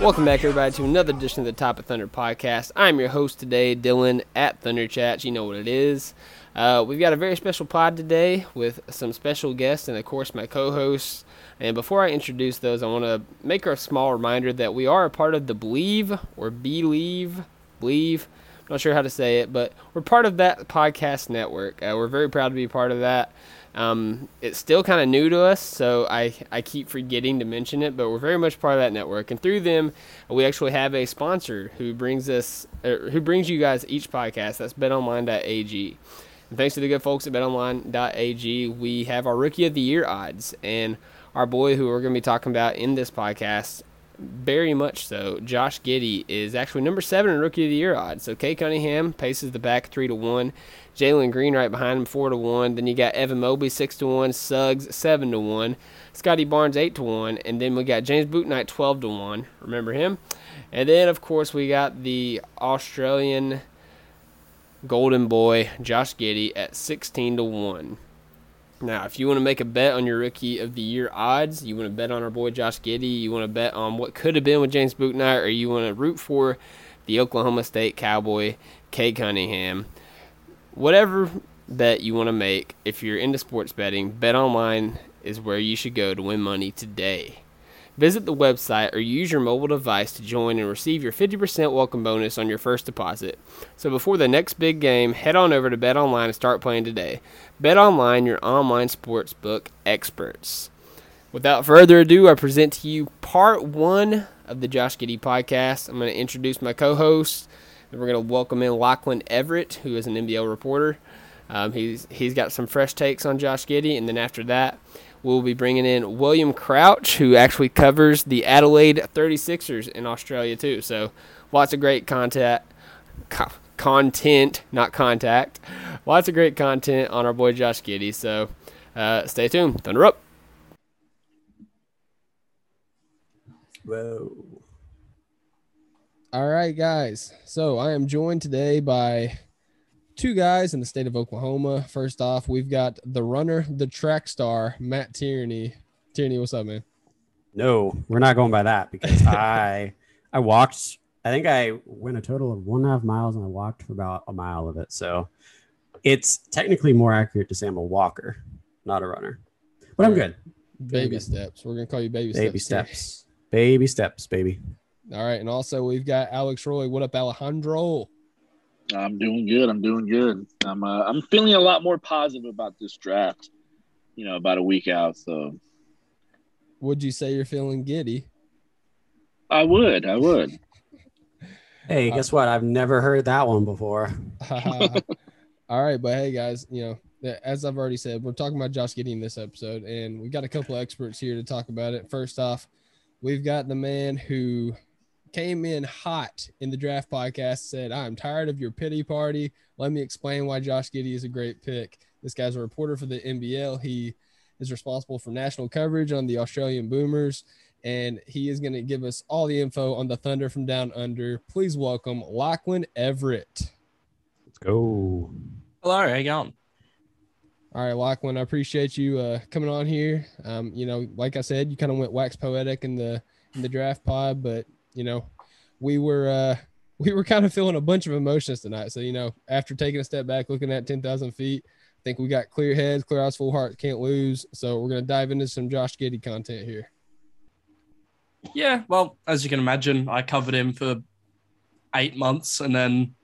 Welcome back, everybody, to another edition of the Top of Thunder podcast. I'm your host today, Dylan at Thunder Chats. You know what it is. Uh, we've got a very special pod today with some special guests and, of course, my co hosts. And before I introduce those, I want to make a small reminder that we are a part of the Believe or Believe, Believe. I'm not sure how to say it, but we're part of that podcast network. Uh, we're very proud to be part of that. Um, it's still kind of new to us, so I, I keep forgetting to mention it, but we're very much part of that network. And through them, we actually have a sponsor who brings us, er, who brings you guys each podcast. That's BetOnline.ag. And thanks to the good folks at BetOnline.ag, we have our Rookie of the Year odds, and our boy who we're going to be talking about in this podcast, very much so. Josh Giddey is actually number seven in Rookie of the Year odds. So Cade Cunningham paces the back three to one. Jalen Green right behind him four to one. Then you got Evan Mobley six to one. Suggs seven to one. Scottie Barnes eight to one. And then we got James Bouknight twelve to one. Remember him? And then of course we got the Australian Golden Boy Josh Giddey at sixteen to one. Now, if you want to make a bet on your rookie of the year odds, you want to bet on our boy Josh Giddey, you want to bet on what could have been with James Bouknight, or you want to root for the Oklahoma State Cowboy, Cade Cunningham, whatever bet you want to make, if you're into sports betting, Bet Online is where you should go to win money today. Visit the website or use your mobile device to join and receive your 50% welcome bonus on your first deposit. So before the next big game, head on over to Bet Online and start playing today. Bet Online, your online sportsbook experts. Without further ado, I present to you part one of the Josh Giddey podcast. I'm going to introduce my co-host, and we're going to welcome in Lachlan Everett, who is an NBL reporter. Um, he's he's got some fresh takes on Josh Giddey, and then after that, we'll be bringing in William Crouch, who actually covers the Adelaide 36ers in Australia too. So lots of great content, co- content, not contact. Lots of great content on our boy Josh Giddey. So uh, stay tuned. Thunder up. Whoa. All right, guys. So I am joined today by two guys in the state of Oklahoma. First off, we've got the runner, the track star, Matt Tierney. Tierney, what's up, man? No, we're not going by that because I I walked. I think I went a total of one and a half miles and I walked for about a mile of it. So it's technically more accurate to say I'm a walker, not a runner. But I'm good. Baby good. steps. We're gonna call you baby, Baby steps. steps. Baby steps, baby. All right, and also we've got Alex Roy. What up, Alejandro? I'm doing good. I'm doing good. I'm uh, I'm feeling a lot more positive about this draft. You know, about a week out, so Would you say you're feeling giddy? I would. I would. Hey, guess what? I've never heard that one before. All right, but hey, guys, you know, as I've already said, we're talking about Josh Giddey in this episode, and we've got a couple of experts here to talk about it. First off, we've got the man who came in hot in the draft podcast, said, I'm tired of your pity party. Let me explain why Josh Giddey is a great pick. This guy's a reporter for the NBL. He is responsible for national coverage on the Australian Boomers, and he is going to give us all the info on the Thunder from Down Under. Please welcome Lachlan Everett. Let's go. Hello, how you going? All right, Lachlan, I appreciate you uh, coming on here. Um, you know, like I said, you kind of went wax poetic in the in the draft pod, but you know, we were uh, we were kind of feeling a bunch of emotions tonight. So you know, after taking a step back, looking at ten thousand feet, I think we got clear heads, clear eyes, full heart, can't lose. So we're gonna dive into some Josh Giddey content here. Yeah, well, as you can imagine, I covered him for eight months, and then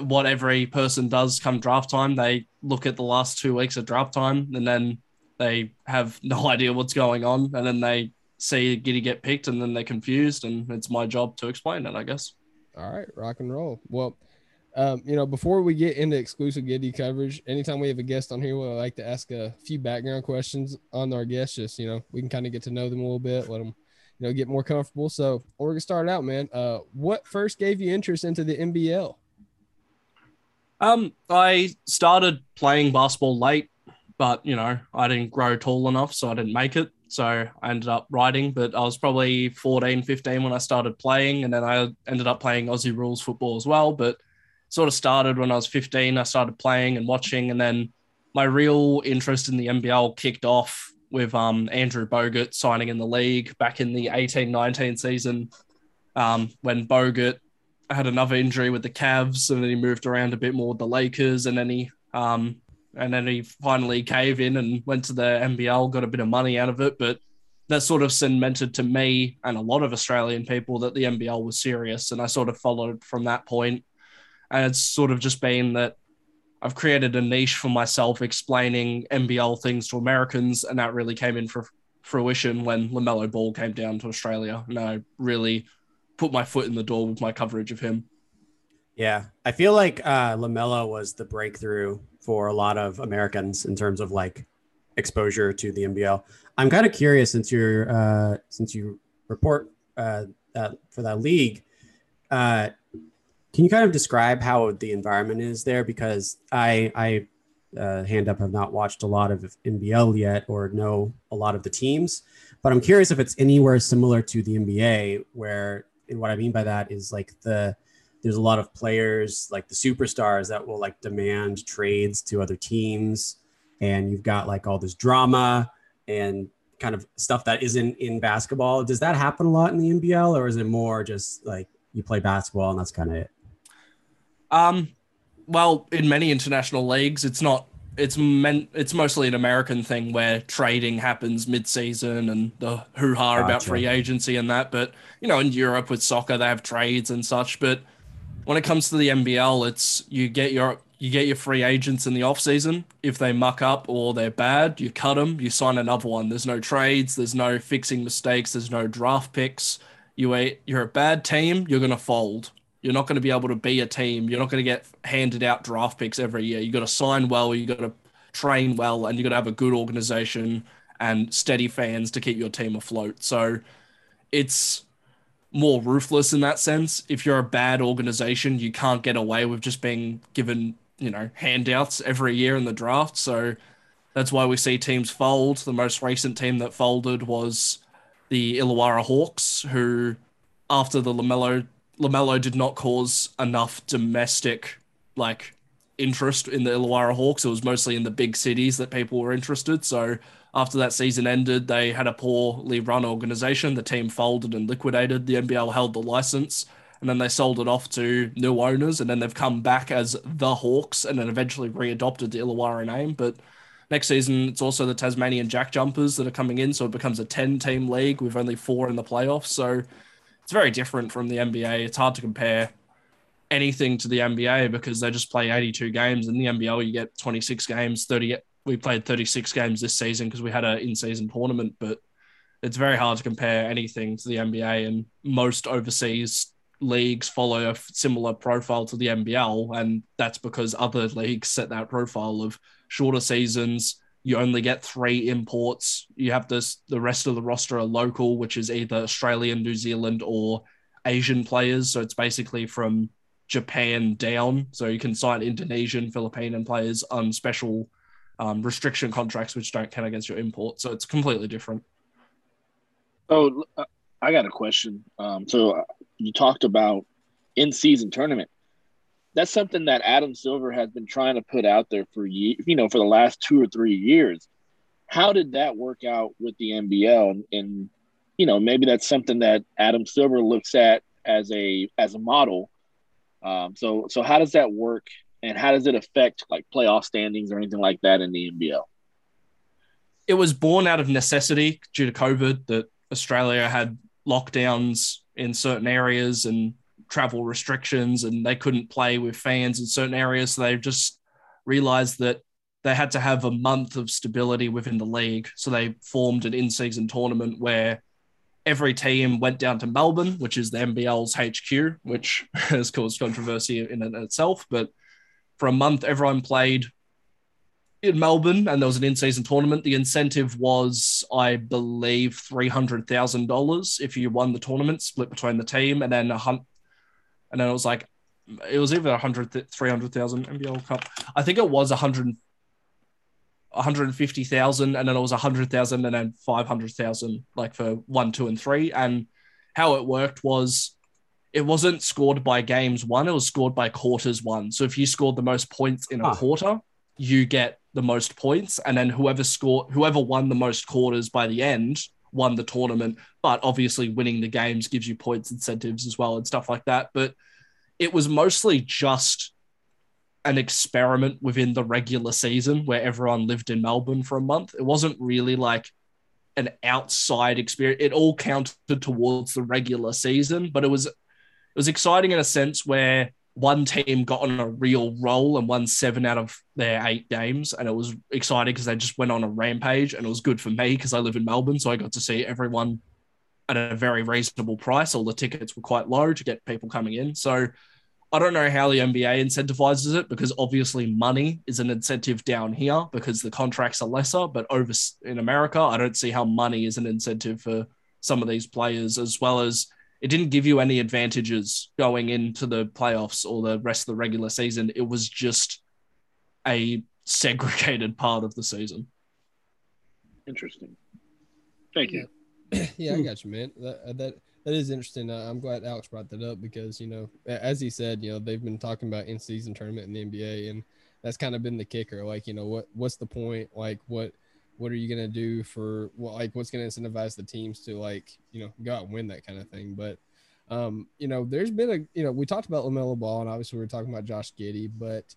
what every person does come draft time, they look at the last two weeks of draft time, and then they have no idea what's going on, and then they see Giddey get picked, and then they're confused, and it's my job to explain it, I guess. All right, rock and roll. Well, um, you know, before we get into exclusive Giddey coverage, anytime we have a guest on here, we like to ask a few background questions on our guests. Just you know, we can kind of get to know them a little bit, let them, you know, get more comfortable. So we're gonna start out, man. Uh, what first gave you interest into the NBL? Um, I started playing basketball late, but you know, I didn't grow tall enough, so I didn't make it. So I ended up riding, but I was probably 14, 15 when I started playing, and then I ended up playing Aussie rules football as well. But sort of started when I was 15. I started playing and watching, and then my real interest in the NBL kicked off with um, Andrew Bogut signing in the league back in the 18 19 season um, when Bogut had another injury with the Cavs, and then he moved around a bit more with the Lakers, and then he um, and then he finally caved in and went to the NBL, got a bit of money out of it, but that sort of cemented to me and a lot of Australian people that the NBL was serious, and I sort of followed from that point. and it's sort of just been that I've created a niche for myself explaining NBL things to Americans, and that really came in for fruition when LaMelo Ball came down to Australia, and I really put my foot in the door with my coverage of him. Yeah, I feel like uh, Lamelo was the breakthrough for a lot of Americans in terms of like exposure to the NBL. I'm kind of curious since you're uh, since you report uh, that for that league. Uh, can you kind of describe how the environment is there? Because I I uh, hand up have not watched a lot of NBL yet or know a lot of the teams, but I'm curious if it's anywhere similar to the NBA where and what I mean by that is like the there's a lot of players like the superstars that will like demand trades to other teams and you've got like all this drama and kind of stuff that isn't in basketball does that happen a lot in the nbl or is it more just like you play basketball and that's kind of it um well in many international leagues it's not it's meant it's mostly an American thing where trading happens mid-season and the hoo-ha gotcha. about free agency and that. But you know, in Europe with soccer, they have trades and such. But when it comes to the NBL, it's you get your you get your free agents in the off season. If they muck up or they're bad, you cut them. You sign another one. There's no trades. There's no fixing mistakes. There's no draft picks. You a you're a bad team. You're gonna fold. You're not going to be able to be a team. You're not going to get handed out draft picks every year. You got to sign well. You got to train well, and you got to have a good organization and steady fans to keep your team afloat. So it's more ruthless in that sense. If you're a bad organization, you can't get away with just being given, you know, handouts every year in the draft. So that's why we see teams fold. The most recent team that folded was the Illawarra Hawks, who after the LaMelo LaMelo did not cause enough domestic like interest in the Illawarra Hawks. It was mostly in the big cities that people were interested. So after that season ended, they had a poorly run organization. The team folded and liquidated. The NBL held the license and then they sold it off to new owners. And then they've come back as the Hawks and then eventually readopted the Illawarra name. But next season, it's also the Tasmanian Jack Jumpers that are coming in. So it becomes a 10 team league with only four in the playoffs. So it's very different from the NBA. It's hard to compare anything to the NBA because they just play 82 games. In the NBL, you get 26 games, 30. We played 36 games this season because we had an in-season tournament, but it's very hard to compare anything to the NBA. And most overseas leagues follow a similar profile to the NBL, and that's because other leagues set that profile of shorter seasons, you only get three imports. You have this the rest of the roster are local, which is either Australian, New Zealand, or Asian players. So it's basically from Japan down. So you can sign Indonesian, Philippine players on special um, restriction contracts, which don't count against your import. So it's completely different. Oh, uh, I got a question. Um, so uh, you talked about in season tournament that's something that Adam Silver has been trying to put out there for you know for the last two or three years. How did that work out with the NBL? And, and you know maybe that's something that Adam Silver looks at as a as a model. Um, so so how does that work and how does it affect like playoff standings or anything like that in the NBL? It was born out of necessity due to COVID that Australia had lockdowns in certain areas and travel restrictions, and they couldn't play with fans in certain areas. So they just realized that they had to have a month of stability within the league. So they formed an in season tournament where every team went down to Melbourne, which is the NBL's HQ, which has caused controversy in and itself. But for a month, everyone played in Melbourne, and there was an in-season tournament. The incentive was, I believe, three hundred thousand dollars if you won the tournament, split between the team, and then a hunt, and then it was like, it was either a hundred, three hundred thousand NBL Cup. I think it was a hundred 150,000 and then it was 100,000 and then 500,000 like for 1 2 and 3 and how it worked was it wasn't scored by games won it was scored by quarters won. So if you scored the most points in a quarter you get the most points. And then whoever scored whoever won the most quarters by the end won the tournament. But obviously winning the games gives you points incentives as well and stuff like that. But it was mostly just an experiment within the regular season where everyone lived in Melbourne for a month. It wasn't really like an outside experience. It all counted towards the regular season, but it was was exciting in a sense where one team got on a real roll and won seven out of their eight games, and it was exciting because they just went on a rampage, and it was good for me because I live in Melbourne, so I got to see everyone at a very reasonable price. All the tickets were quite low to get people coming in, so I don't know how the NBA incentivizes it because obviously money is an incentive down here because the contracts are lesser. But over in America, I don't see how money is an incentive for some of these players, as well as it didn't give you any advantages going into the playoffs or the rest of the regular season. It was just a segregated part of the season. Interesting. Thank you. yeah, I got you, man. That, that that is interesting. Uh, I'm glad Alex brought that up because you know, as he said, you know, they've been talking about in season tournament in the NBA, and that's kind of been the kicker. Like, you know, what what's the point? Like, what what are you gonna do for what? Like, what's gonna incentivize the teams to like, you know, go out and win that kind of thing? But um, you know, there's been a you know, we talked about Lamelo Ball, and obviously we are talking about Josh Giddey, but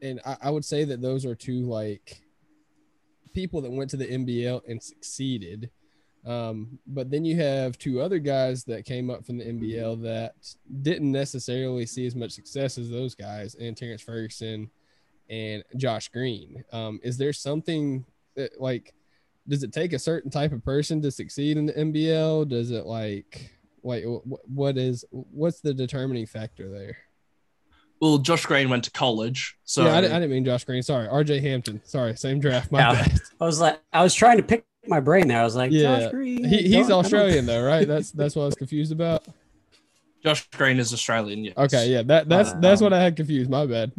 and I, I would say that those are two like people that went to the NBL and succeeded um, but then you have two other guys that came up from the NBL that didn't necessarily see as much success as those guys, and Terrance Ferguson and Josh Green. Um, is there something that like does it take a certain type of person to succeed in the NBL? Does it like like what is what's the determining factor there? Well, Josh Green went to college, so yeah, I didn't, I didn't mean Josh Green. Sorry, R.J. Hampton. Sorry, same draft. My yeah, bad. I was like, I was trying to pick my brain there. I was like, yeah, Josh Green. He, he's Australian though, right? That's that's what I was confused about. Josh Green is Australian. Yes. Okay, yeah, that that's uh, that's what I had confused. My bad.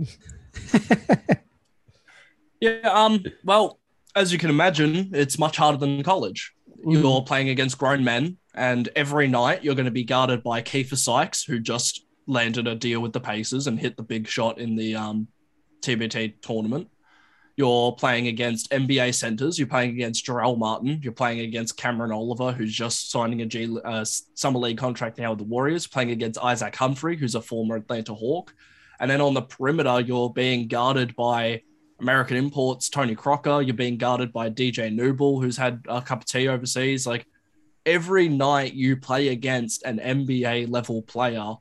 yeah. Um. Well, as you can imagine, it's much harder than college. Mm. You're playing against grown men, and every night you're going to be guarded by Keifer Sykes, who just landed a deal with the Pacers and hit the big shot in the um, TBT tournament. You're playing against NBA centers. You're playing against Jarell Martin. You're playing against Cameron Oliver, who's just signing a G, uh, summer league contract now with the Warriors. Playing against Isaac Humphries, who's a former Atlanta Hawk. And then on the perimeter, you're being guarded by American imports, Tony Crocker. You're being guarded by DJ Newbill, who's had a cup of tea overseas. Like every night you play against an NBA level player,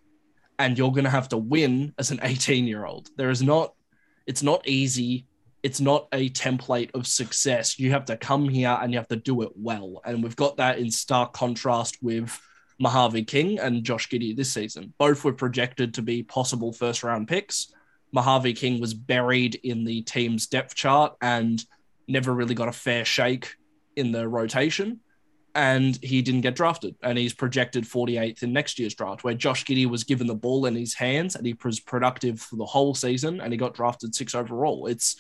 and you're going to have to win as an 18 year old. There is not, it's not easy it's not a template of success. You have to come here and you have to do it well. And we've got that in stark contrast with Mojave King and Josh Giddey this season. Both were projected to be possible first round picks. Mojave King was buried in the team's depth chart and never really got a fair shake in the rotation. And he didn't get drafted. And he's projected 48th in next year's draft, where Josh Giddey was given the ball in his hands and he was productive for the whole season and he got drafted six overall. It's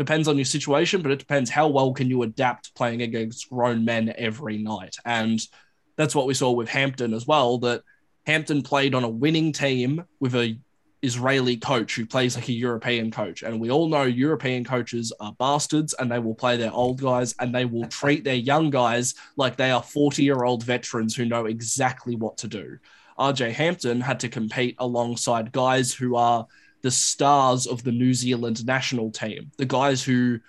depends on your situation, but it depends how well can you adapt playing against grown men every night. And that's what we saw with Hampton as well. That Hampton played on a winning team with a Israeli coach who plays like a European coach. And we all know European coaches are bastards and they will play their old guys and they will treat their young guys like they are 40 year old veterans who know exactly what to do. RJ Hampton had to compete alongside guys who are the stars of the New Zealand national team, the guys who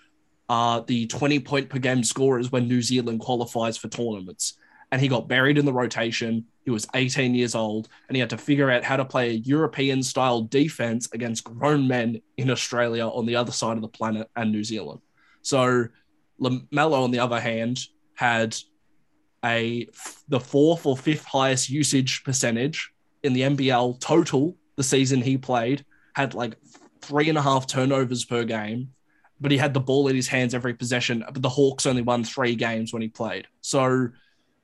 are the 20 point per game scorers when New Zealand qualifies for tournaments. And he got buried in the rotation. He was 18 years old and he had to figure out how to play a European style defense against grown men in Australia on the other side of the planet and New Zealand. So LaMelo, on the other hand, had a the fourth or fifth highest usage percentage in the NBL total the season he played, had like three and a half turnovers per game, but he had the ball in his hands every possession. But the Hawks only won three games when he played. So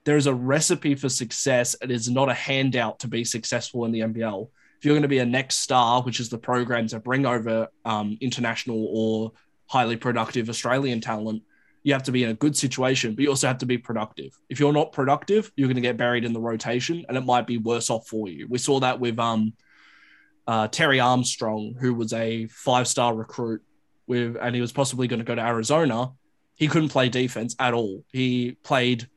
there is a recipe for success. It is not a handout to be successful in the NBL. If you're going to be a next star, which is the program to bring over um, international or highly productive Australian talent, you have to be in a good situation, but you also have to be productive. If you're not productive, you're going to get buried in the rotation, and it might be worse off for you. We saw that with um, uh, Terry Armstrong, who was a five star recruit with, and he was possibly going to go to Arizona. He couldn't play defense at all. He played.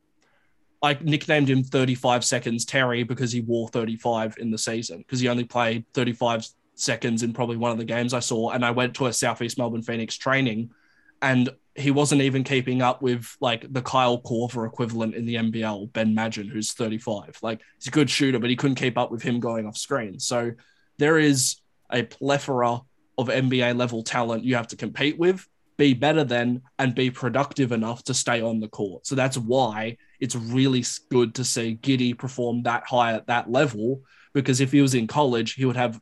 I nicknamed him 35 seconds Terry because he wore 35 in the season because he only played 35 seconds in probably one of the games I saw. And I went to a Southeast Melbourne Phoenix training and he wasn't even keeping up with like the Kyle Korver equivalent in the NBL, Ben Madgen, who's 35. Like he's a good shooter, but he couldn't keep up with him going off screen. So there is a plethora of NBA level talent you have to compete with, be better than, and be productive enough to stay on the court. So that's why it's really good to see Giddey perform that high at that level. Because if he was in college, he would have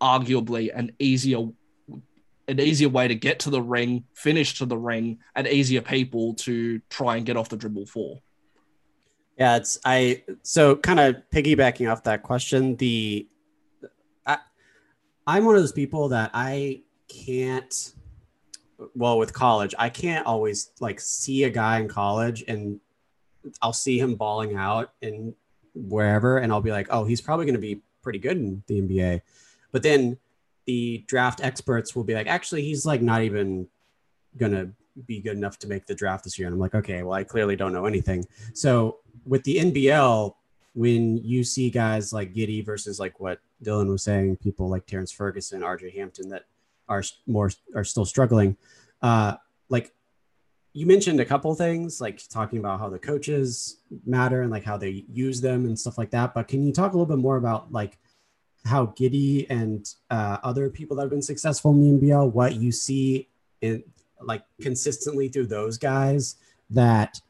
arguably an easier an easier way to get to the ring, finish to the ring, and easier people to try and get off the dribble for. Yeah, it's I so kind of piggybacking off that question, the I I'm one of those people that I can't well with college, I can't always like see a guy in college and I'll see him balling out in wherever and I'll be like, "Oh, he's probably going to be pretty good in the NBA." But then the draft experts will be like, actually, he's like not even gonna be good enough to make the draft this year. And I'm like, okay, well, I clearly don't know anything. So with the NBL, when you see guys like Giddey versus like what Dylan was saying, people like Terrance Ferguson, RJ Hampton that are more are still struggling. Uh, like you mentioned a couple things, like talking about how the coaches matter and like how they use them and stuff like that. But can you talk a little bit more about like how Giddey and uh, other people that have been successful in the NBL, what you see in like consistently through those guys that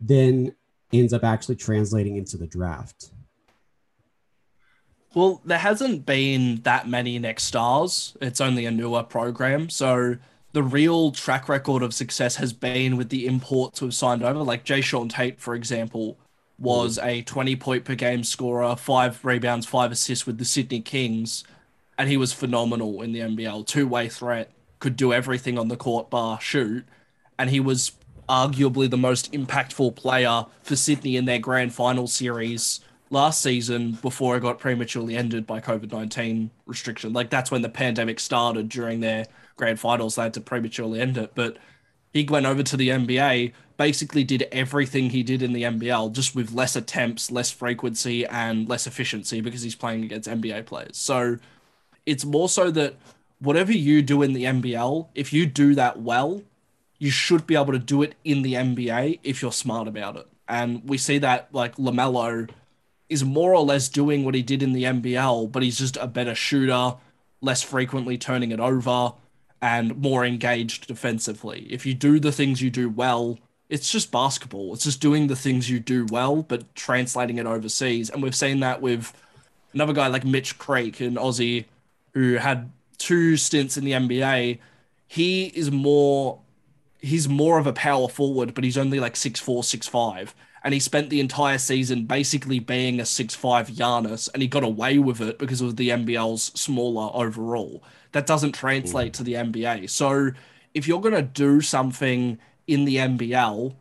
then ends up actually translating into the draft? Well, there hasn't been that many next stars. It's only a newer program. So the real track record of success has been with the imports we've signed over, like Jae'Sean Tate, for example, was a 20 point per game scorer, five rebounds, five assists with the Sydney Kings. And he was phenomenal in the NBL. Two way threat, could do everything on the court bar shoot. And he was arguably the most impactful player for Sydney in their grand final series last season before it got prematurely ended by COVID 19 restriction. Like that's when the pandemic started during their grand finals. They had to prematurely end it. But he went over to the NBA, basically did everything he did in the NBL, just with less attempts, less frequency, and less efficiency because he's playing against NBA players. So it's more so that whatever you do in the NBL, if you do that well, you should be able to do it in the NBA if you're smart about it. And we see that like LaMelo is more or less doing what he did in the NBL, but he's just a better shooter, less frequently turning it over and more engaged defensively. If you do the things you do well, it's just basketball. It's just doing the things you do well, but translating it overseas. And we've seen that with another guy like Mitch Creek, an Aussie who had two stints in the NBA. He is more he's more of a power forward, but he's only like six four, six five. And he spent the entire season basically being a six five Giannis, and he got away with it because of the NBL's smaller overall that doesn't translate to the NBA. So if you're going to do something in the NBL,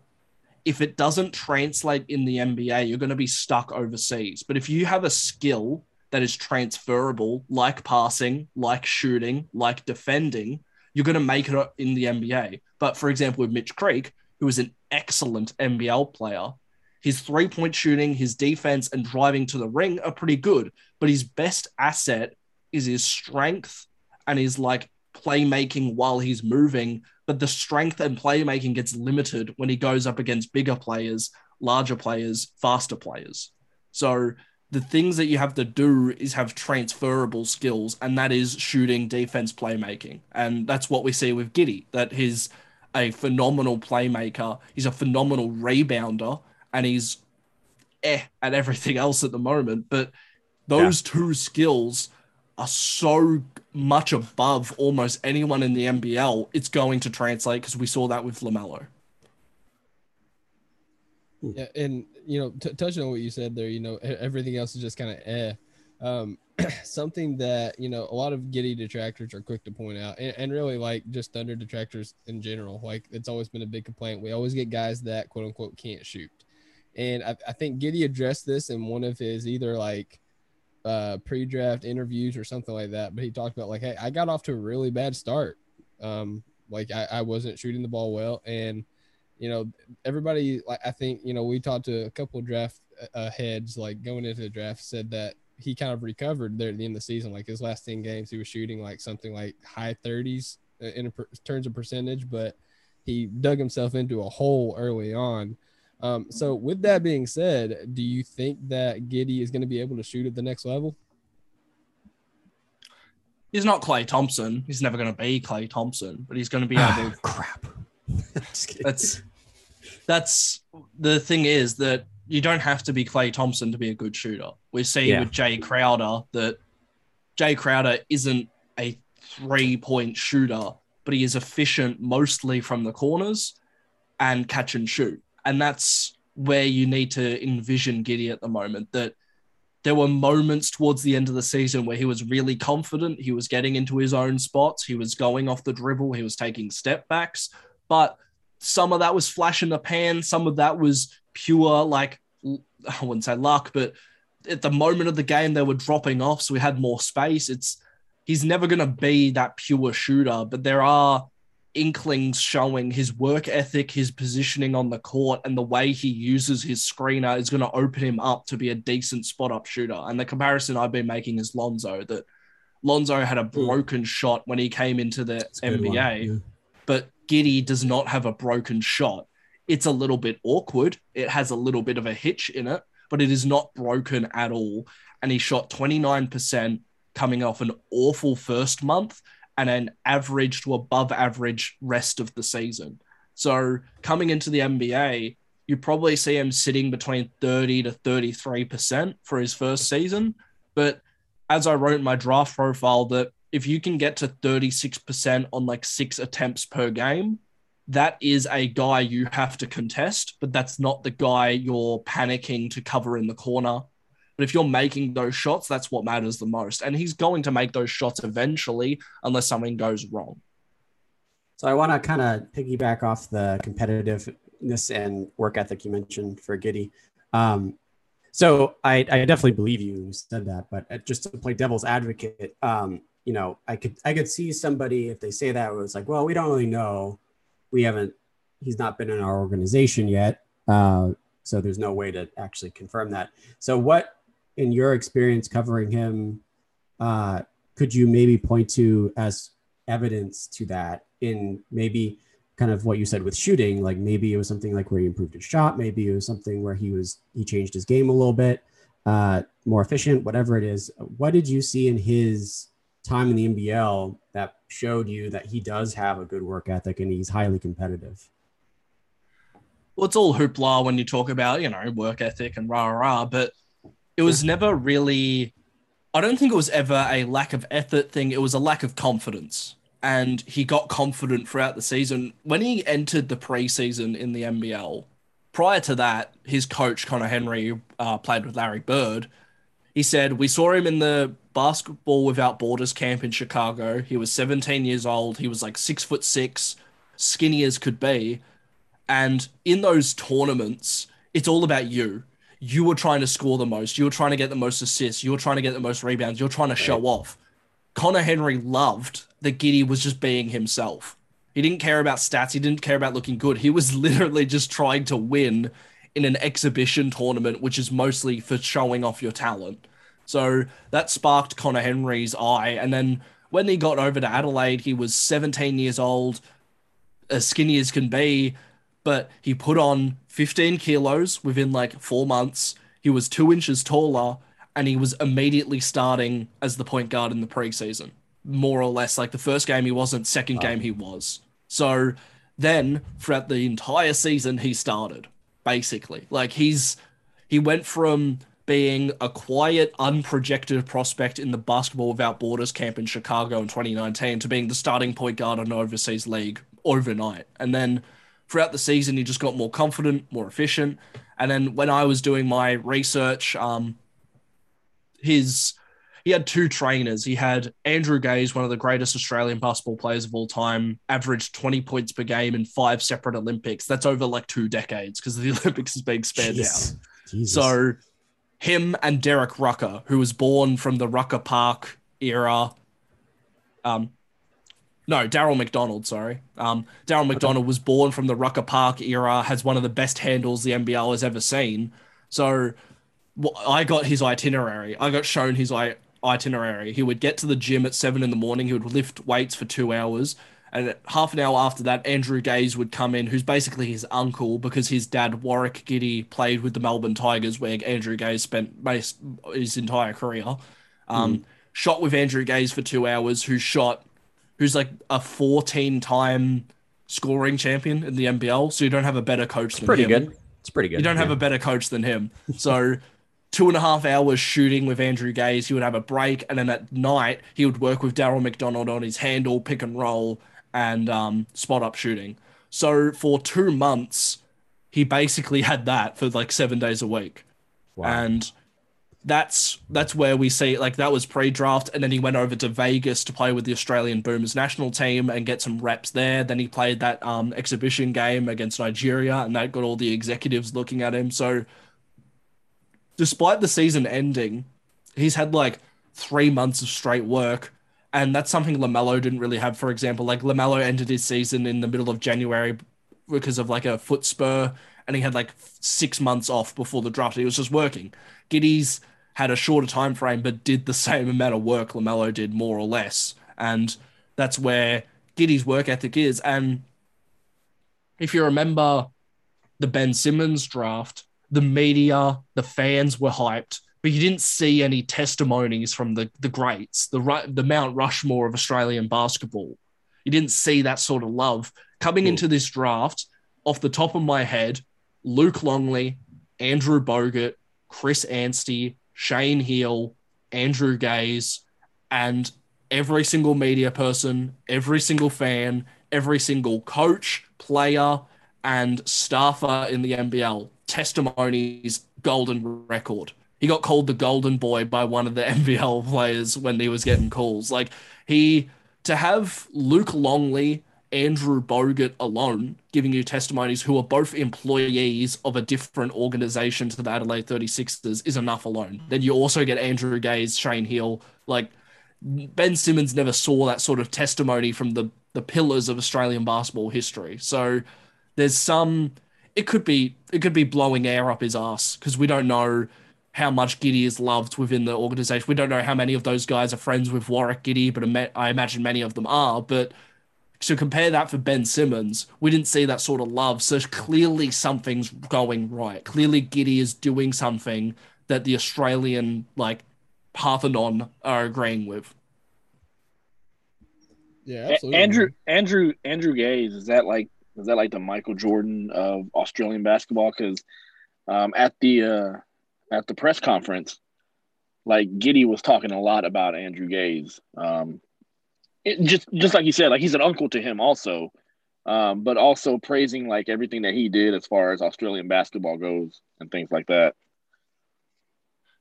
if it doesn't translate in the NBA, you're going to be stuck overseas. But if you have a skill that is transferable, like passing, like shooting, like defending, you're going to make it in the NBA. But for example, with Mitch Creek, who is an excellent NBL player, his three point shooting, his defense, and driving to the ring are pretty good. But his best asset is his strength and his like playmaking while he's moving, but the strength and playmaking gets limited when he goes up against bigger players, larger players, faster players. So the things that you have to do is have transferable skills, and that is shooting, defense, playmaking. And that's what we see with Giddey, that he's a phenomenal playmaker, he's a phenomenal rebounder, and he's eh at everything else at the moment. But those yeah. two skills are so much above almost anyone in the NBL, it's going to translate because we saw that with LaMelo. Yeah, and you know, t- touching on what you said there, you know, everything else is just kind of eh. Um, something that you know a lot of Giddey detractors are quick to point out, and, and, really like just Thunder detractors in general. Like it's always been a big complaint. We always get guys that quote unquote can't shoot, and I, I think Giddey addressed this in one of his either like uh, pre-draft interviews or something like that. But he talked about like, hey, I got off to a really bad start. Um, like I, I wasn't shooting the ball well, and you know everybody like I think you know we talked to a couple draft uh, heads like going into the draft said that he kind of recovered there at the end of the season. Like his last ten games, he was shooting like something like high thirties in terms of percentage, but he dug himself into a hole early on. Um, so with that being said, do you think that Giddey is going to be able to shoot at the next level? He's not Klay Thompson. He's never going to be Klay Thompson, but he's going to be ah, able. crap. that's that's the thing is that you don't have to be Klay Thompson to be a good shooter. We see yeah. with Jae Crowder that Jae Crowder isn't a three point shooter, but he is efficient mostly from the corners and catch and shoot and that's where you need to envision Giddey at the moment. That there were moments towards the end of the season where he was really confident. He was getting into his own spots. He was going off the dribble. He was taking step backs. But some of that was flash in the pan. Some of that was pure, like, I wouldn't say luck, but at the moment of the game, they were dropping off. So we had more space. It's, he's never going to be that pure shooter, but there are inklings showing his work ethic, his positioning on the court, and the way he uses his screener is going to open him up to be a decent spot up shooter. And the comparison I've been making is Lonzo that Lonzo had a hmm. broken mm. shot when he came into the NBA, yeah. but Giddey does not have a broken shot. It's a little bit awkward. It has a little bit of a hitch in it, but it is not broken at all. And he shot 29% coming off an awful first month and an average to above average rest of the season. So coming into the NBA, you probably see him sitting between 30 to 33% for his first season. But as I wrote in my draft profile, that if you can get to 36% on like six attempts per game, that is a guy you have to contest, but that's not the guy you're panicking to cover in the corner but if you're making those shots, that's what matters the most. And he's going to make those shots eventually, unless something goes wrong. So I want to kind of piggyback off the competitiveness and work ethic you mentioned for Giddey. Um, so I, I, definitely believe you said that, but uh, just to play devil's advocate, um, you know, I could I could see somebody if they say that it was like, well, we don't really know, we haven't, he's not been in our organization yet, uh, so there's no way to actually confirm that. So what in your experience covering him, uh, could you maybe point to as evidence to that in maybe kind of what you said with shooting? Like maybe it was something like where he improved his shot, maybe it was something where he was he changed his game a little bit, uh, more efficient, whatever it is. What did you see in his time in the NBL that showed you that he does have a good work ethic and he's highly competitive? Well, it's all hoopla when you talk about, you know, work ethic and rah rah, but it was never really I don't think it was ever a lack of effort thing. It was a lack of confidence. And he got confident throughout the season. When he entered the preseason in the NBL, prior to that, his coach, Conner Henry, uh, played with Larry Bird. He said, We saw him in the basketball without borders camp in Chicago. He was 17 years old. He was like six foot six, skinny as could be. And in those tournaments, it's all about you you were trying to score the most, you were trying to get the most assists, you were trying to get the most rebounds, you're trying to show off. Conner Henry loved that Giddey was just being himself. He didn't care about stats, he didn't care about looking good. He was literally just trying to win in an exhibition tournament, which is mostly for showing off your talent. So that sparked Conner Henry's eye. And then when he got over to Adelaide, he was 17 years old, as skinny as can be, but he put on 15 kilos within like four months. He was two inches taller, and he was immediately starting as the point guard in the preseason, more or less. Like the first game, he wasn't, second Wow. game, he was. So then throughout the entire season, he started basically. Like he's he went from being a quiet, unprojected prospect in the Basketball Without Borders camp in Chicago in 2019 to being the starting point guard in an overseas league overnight. And then throughout the season, he just got more confident, more efficient. And then when I was doing my research, um, his he had two trainers. He had Andrew Gaze, one of the greatest Australian basketball players of all time, averaged 20 points per game in five separate Olympics. That's over like two decades because the Olympics is being spanned Jeez. out. Jesus. So him and Derek Rucker, who was born from the Rucker Park era. Um, no, Daryl McDonald, sorry. Um, Daryl McDonald was born from the Rucker Park era, has one of the best handles the NBL has ever seen. So wh- I got his itinerary. I got shown his i- itinerary. He would get to the gym at seven in the morning. He would lift weights for two hours. And half an hour after that, Andrew Gaze would come in, who's basically his uncle because his dad, Warwick Giddey, played with the Melbourne Tigers, where Andrew Gaze spent his entire career. Um, Shot with Andrew Gaze for two hours, who shot, who's like a 14 time scoring champion in the NBL. So you don't have a better coach than pretty him. good. It's pretty good. You don't have a better coach than him. So two and a half hours shooting with Andrew Gaze. He would have a break, and then at night he would work with Daryl McDonald on his handle, pick and roll, and um, spot up shooting. So for two months, he basically had that for like seven days a week, Wow. and that's that's where we see like that was pre-draft, and then he went over to Vegas to play with the Australian Boomers national team and get some reps there. Then he played that um, exhibition game against Nigeria, and that got all the executives looking at him. So despite the season ending, he's had like three months of straight work. And that's something LaMelo didn't really have, for example. Like LaMelo ended his season in the middle of January because of like a foot spur, and he had like six months off before the draft. He was just working. Giddy's had a shorter time frame, but did the same amount of work LaMelo did, more or less. And that's where Giddy's work ethic is. And if you remember the Ben Simmons draft, the media, the fans were hyped, but you didn't see any testimonies from the the greats, the the Mount Rushmore of Australian basketball. You didn't see that sort of love coming hmm. into this draft. Off the top of my head, Luke Longley, Andrew Bogut, Chris Anstey, Shane Heal, Andrew Gaze, and every single media person, every single fan, every single coach, player, and staffer in the NBL. Testimonies, golden record. He got called the golden boy by one of the NBL players when he was getting calls. Like he to have Luke Longley, Andrew Bogut alone giving you testimonies who are both employees of a different organization to the Adelaide 36ers is enough alone. Then you also get Andrew Gaze, Shane Heal, like Ben Simmons never saw that sort of testimony from the the pillars of Australian basketball history. So there's some it could be it could be blowing air up his ass because we don't know how much Giddey is loved within the organization. We don't know how many of those guys are friends with Warwick Giddey, but I imagine many of them are. But to compare that for Ben Simmons, we didn't see that sort of love. So clearly something's going right. Clearly Giddey is doing something that the Australian like Parthenon are agreeing with. Yeah, absolutely. Andrew Andrew Andrew Gaze is that like is that like the Michael Jordan of Australian basketball? Because um, at the uh, at the press conference, like Giddey was talking a lot about Andrew Gaze. Um, just just like you said, like he's an uncle to him also, um, but also praising like everything that he did as far as Australian basketball goes and things like that.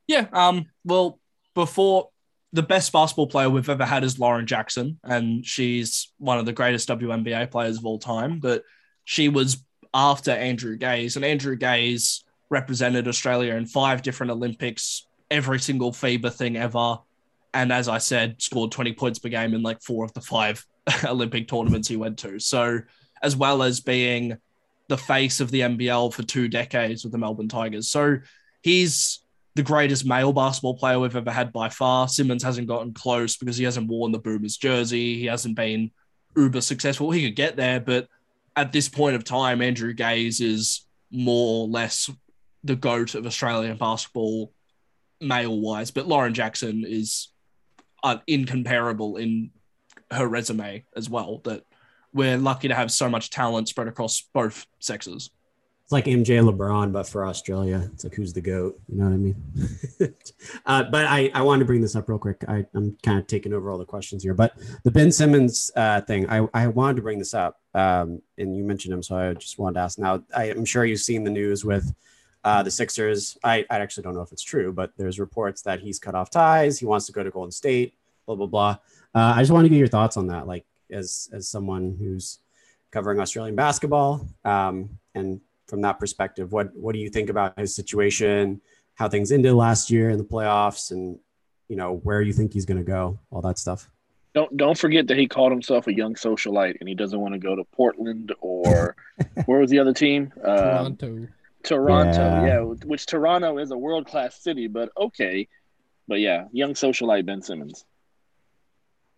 Yeah. Um. Well, before the best basketball player we've ever had is Lauren Jackson, and she's one of the greatest WNBA players of all time. But she was after Andrew Gaze, and Andrew Gaze represented Australia in five different Olympics, every single FIBA thing ever. And as I said, scored 20 points per game in like four of the five Olympic tournaments he went to. So, as well as being the face of the NBL for two decades with the Melbourne Tigers. So, he's the greatest male basketball player we've ever had by far. Simmons hasn't gotten close because he hasn't worn the Boomers jersey. He hasn't been uber successful. He could get there, but at this point of time, Andrew Gaze is more or less the goat of Australian basketball male wise. But Lauren Jackson is uh, incomparable in her resume as well. That we're lucky to have so much talent spread across both sexes. It's like MJ LeBron, but for Australia. It's like who's the goat? You know what I mean? uh, but I, I wanted to bring this up real quick. I, I'm kind of taking over all the questions here. But the Ben Simmons uh, thing, I, I wanted to bring this up. Um, and you mentioned him, so I just wanted to ask. Now, I, am sure you've seen the news with uh, the Sixers. I, I actually don't know if it's true, but there's reports that he's cut off ties. He wants to go to Golden State. Blah blah blah. Uh, I just want to get your thoughts on that, like as as someone who's covering Australian basketball, um, and from that perspective, what what do you think about his situation, how things ended last year in the playoffs, and you know where you think he's going to go, all that stuff. Don't don't forget that he called himself a young socialite, and he doesn't want to go to Portland or where was the other team? Um, Toronto. Toronto, yeah. yeah, which Toronto is a world class city, but okay, but yeah, young socialite Ben Simmons.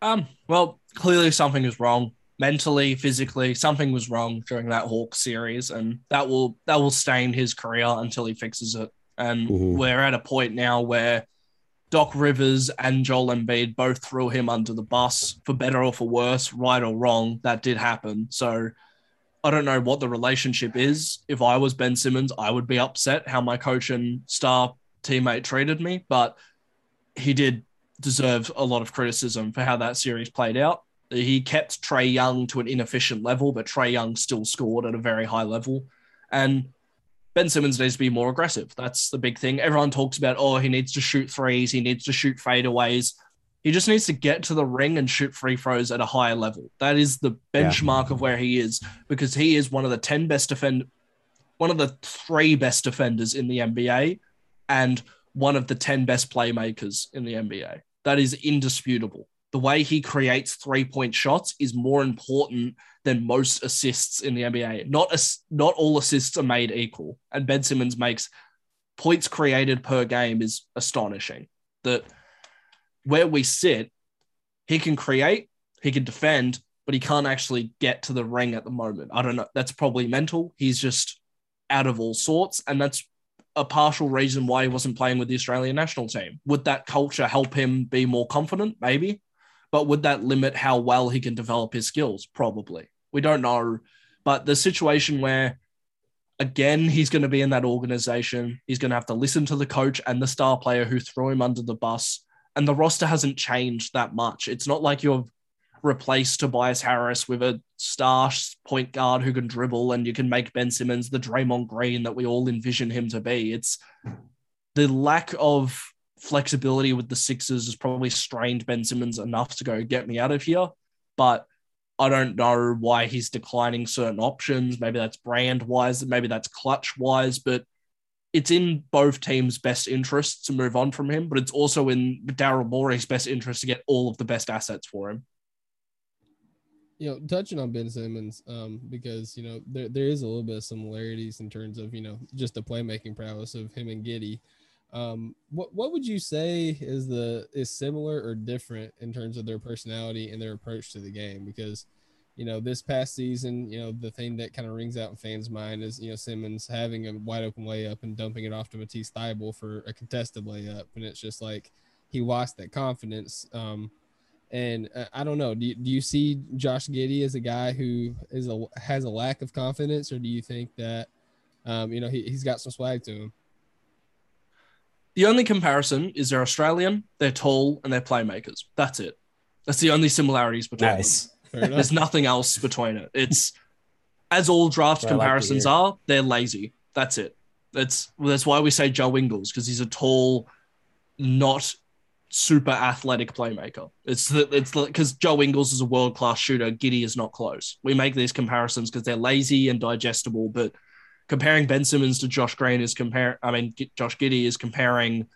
Um, well, clearly something is wrong mentally, physically. Something was wrong during that Hawk series, and that will that will stain his career until he fixes it. And mm-hmm. we're at a point now where Doc Rivers and Joel Embiid both threw him under the bus for better or for worse, right or wrong. That did happen. So I don't know what the relationship is. If I was Ben Simmons, I would be upset how my coach and star teammate treated me, but he did deserve a lot of criticism for how that series played out. He kept Trae Young to an inefficient level, but Trae Young still scored at a very high level. And Ben Simmons needs to be more aggressive. That's the big thing. Everyone talks about, oh, he needs to shoot threes, he needs to shoot fadeaways. He just needs to get to the ring and shoot free throws at a higher level. That is the benchmark yeah. of where he is because he is one of the 10 best defend one of the three best defenders in the NBA and one of the 10 best playmakers in the NBA. That is indisputable. The way he creates three point shots is more important than most assists in the NBA. Not a, not all assists are made equal, and Ben Simmons makes points created per game is astonishing. That where we sit, he can create, he can defend, but he can't actually get to the ring at the moment. I don't know. That's probably mental. He's just out of all sorts, and that's a partial reason why he wasn't playing with the Australian national team. Would that culture help him be more confident? Maybe. But would that limit how well he can develop his skills? Probably. We don't know. But the situation where, again, he's going to be in that organization, he's going to have to listen to the coach and the star player who threw him under the bus. And the roster hasn't changed that much. It's not like you've replaced Tobias Harris with a star point guard who can dribble and you can make Ben Simmons the Draymond Green that we all envision him to be. It's the lack of flexibility with the Sixers has probably strained Ben Simmons enough to go get me out of here. But I don't know why he's declining certain options. Maybe that's brand wise, maybe that's clutch wise, but it's in both teams' best interests to move on from him, but it's also in Daryl Morey's best interest to get all of the best assets for him you know, touching on Ben Simmons, um, because you know there, there is a little bit of similarities in terms of you know just the playmaking prowess of him and Giddey. Um, what what would you say is the is similar or different in terms of their personality and their approach to the game? Because you know this past season, you know the thing that kind of rings out in fans' mind is you know Simmons having a wide open layup and dumping it off to Matisse Thybulle for a contested layup, and it's just like he lost that confidence. Um, and uh, I don't know. Do you, do you see Josh Giddey as a guy who is a has a lack of confidence, or do you think that um, you know he, he's got some swag to him? The only comparison is they're Australian, they're tall, and they're playmakers. That's it. That's the only similarities between nice. them. There's nothing else between it. It's as all draft comparisons like are, they're lazy. That's it. That's that's why we say Joe Ingles because he's a tall, not super athletic playmaker. It's the, it's because Joe Ingles is a world class shooter. Giddey is not close. We make these comparisons because they're lazy and digestible, but comparing Ben Simmons to Josh Green is compare. I mean, Josh Giddey is comparing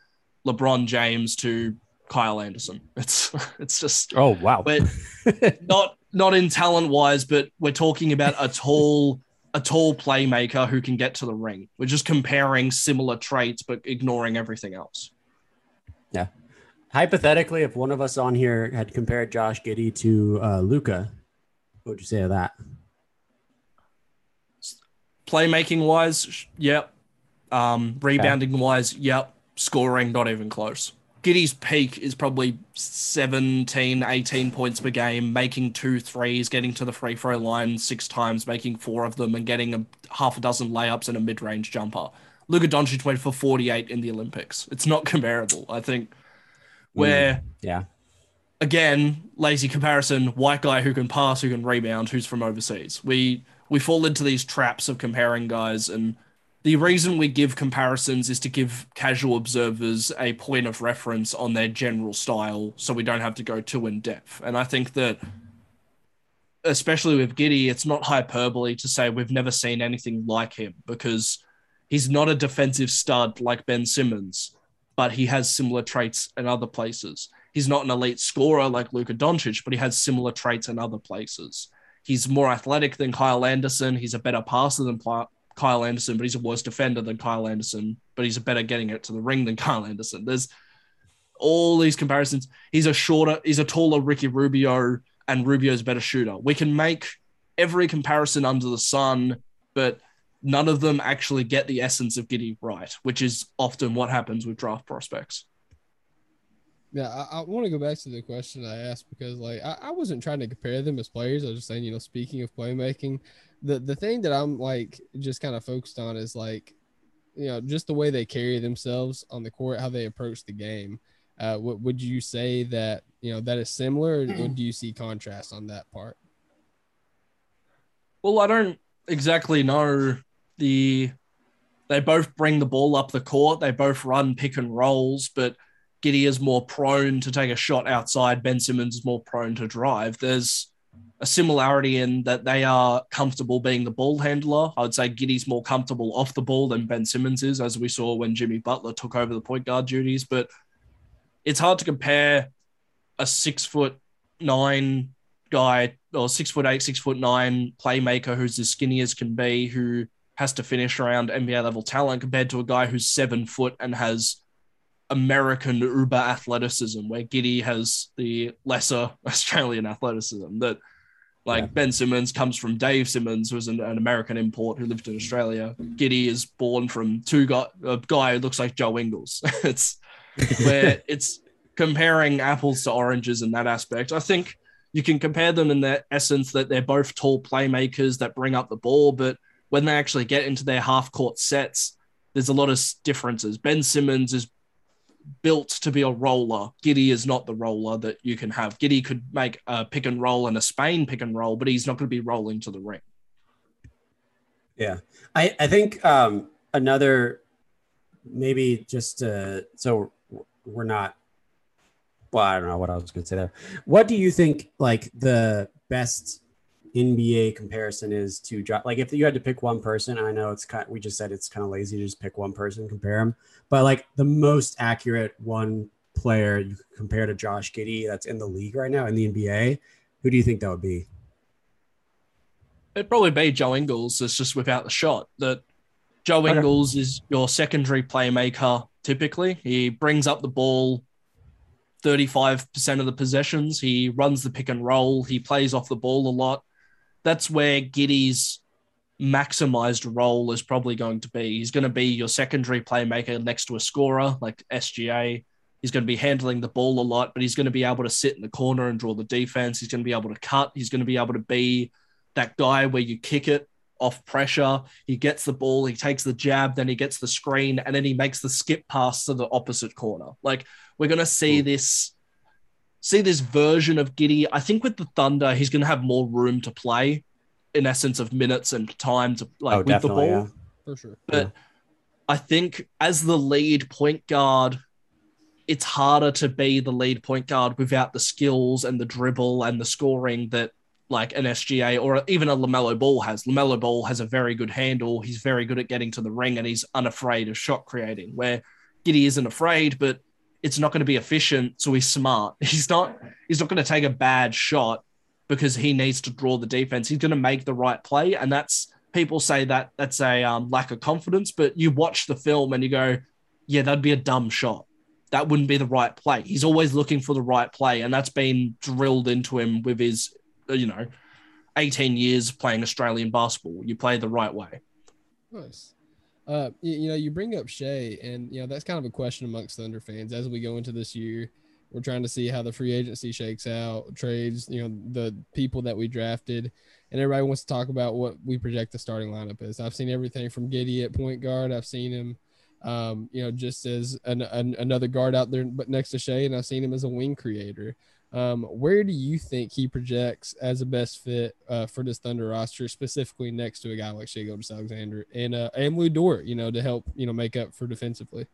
LeBron James to Kyle Anderson. It's it's just oh wow. We're not not in talent wise, but we're talking about a tall a tall playmaker who can get to the ring. We're just comparing similar traits but ignoring everything else. Yeah. Hypothetically, if one of us on here had compared Josh Giddey to uh, Luka, what would you say of that? Playmaking wise, yep. Um, rebounding wise, yep. Scoring, not even close. Giddey's peak is probably 17, 18 points per game, making two threes, getting to the free throw line six times, making four of them, and getting a half a dozen layups and a mid range jumper. Luka Doncic went for 48 in the Olympics. It's not comparable. I think where, Mm, yeah. again, lazy comparison, white guy who can pass, who can rebound, who's from overseas. We we fall into these traps of comparing guys and the reason we give comparisons is to give casual observers a point of reference on their general style so we don't have to go too in depth. And I think that especially with Giddey, it's not hyperbole to say we've never seen anything like him because he's not a defensive stud like Ben Simmons, but he has similar traits in other places. He's not an elite scorer like Luka Doncic, but he has similar traits in other places. He's more athletic than Kyle Anderson. He's a better passer than Kyle Anderson, but he's a worse defender than Kyle Anderson, but he's a better getting it to the ring than Kyle Anderson. There's all these comparisons. He's a shorter, he's a taller Ricky Rubio, and Rubio's a better shooter. We can make every comparison under the sun, but none of them actually get the essence of Giddey right, which is often what happens with draft prospects. Yeah, I, I want to go back to the question I asked because, like, I, I wasn't trying to compare them as players. I was just saying, you know, speaking of playmaking, the the thing that I'm like just kind of focused on is like, you know, just the way they carry themselves on the court, how they approach the game. Uh, what would you say that you know that is similar, or do you see contrast on that part? Well, I don't exactly know the. They both bring the ball up the court. They both run pick and rolls, but Giddey is more prone to take a shot outside. Ben Simmons is more prone to drive. There's a similarity in that they are comfortable being the ball handler. I would say Giddey's more comfortable off the ball than Ben Simmons is, as we saw when Jimmy Butler took over the point guard duties. But it's hard to compare a six foot nine guy or six foot eight, six foot nine playmaker who's as skinny as can be, who has to finish around NBA level talent compared to a guy who's seven foot and has American uber athleticism, where Giddey has the lesser Australian athleticism. That like Yeah. Ben Simmons comes from Dave Simmons, who's an, an American import who lived in Australia. Giddey is born from two guy, a guy who looks like Joe Ingles. it's where it's comparing apples to oranges in that aspect. I think you can compare them in their essence that they're both tall playmakers that bring up the ball, but when they actually get into their half court sets, there's a lot of differences. Ben Simmons is built to be a roller. Giddey is not the roller that you can have. Giddey could make a pick and roll and a Spain pick and roll, but he's not going to be rolling to the ring. Yeah, I I think um, another maybe just uh, so we're not. Well, I don't know what I was going to say there. What do you think like the best NBA comparison is to Jo- like if you had to pick one person? I know it's kind. We just said it's kind of lazy to just pick one person compare him, but like the most accurate one player you could compare to Josh Giddey that's in the league right now in the NBA. Who do you think that would be? It'd probably be Joe Ingles. It's just without the shot. That Joe Okay. Ingles is your secondary playmaker. Typically, he brings up the ball. 35% of the possessions. He runs the pick and roll. He plays off the ball a lot. That's where Giddey's maximized role is probably going to be. He's going to be your secondary playmaker next to a scorer like SGA. He's going to be handling the ball a lot, but he's going to be able to sit in the corner and draw the defense. He's going to be able to cut. He's going to be able to be that guy where you kick it off pressure. He gets the ball, he takes the jab, then he gets the screen, and then he makes the skip pass to the opposite corner. Like we're going to see hmm. this see this version of Giddey. I think with the Thunder, he's going to have more room to play in essence of minutes and time to like oh, with the ball. Yeah. for sure. But I think as the lead point guard, it's harder to be the lead point guard without the skills and the dribble and the scoring that like an SGA or even a LaMelo Ball has. LaMelo Ball has a very good handle. He's very good at getting to the ring and he's unafraid of shot creating, where Giddey isn't afraid, but it's not going to be efficient. So he's smart. He's not, he's not going to take a bad shot because he needs to draw the defense. He's going to make the right play. And that's people say that that's a um, lack of confidence, but you watch the film and you go, yeah, that'd be a dumb shot. That wouldn't be the right play. He's always looking for the right play, and that's been drilled into him with his, uh, you know, 18 years playing Australian basketball. You play the right way. Nice. Uh, you, you know, you bring up Shai, and you know that's kind of a question amongst Thunder fans as we go into this year. We're trying to see how the free agency shakes out, trades, you know, the people that we drafted, and everybody wants to talk about what we project the starting lineup is. I've seen everything from Giddey at point guard. I've seen him, um, you know, just as an, an, another guard out there, but next to Shai, and I've seen him as a wing creator. Um, where do you think he projects as a best fit uh, for this Thunder roster, specifically next to a guy like Shai Gilgeous-Alexander and uh, and Lu Dort, you know, to help you know make up for defensively?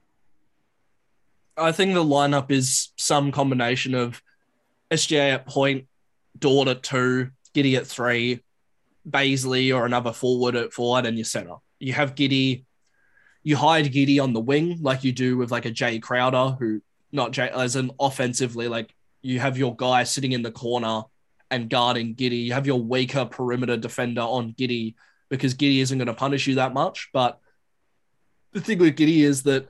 I think the lineup is some combination of SGA at point, Dort at two, Giddey at three, Bazley or another forward at forward, and your center. You have Giddey. you hide Giddey on the wing like you do with like a Jae Crowder, who not Jay as an offensively, like you have your guy sitting in the corner and guarding Giddey. You have your weaker perimeter defender on Giddey because Giddey isn't going to punish you that much. But the thing with Giddey is that,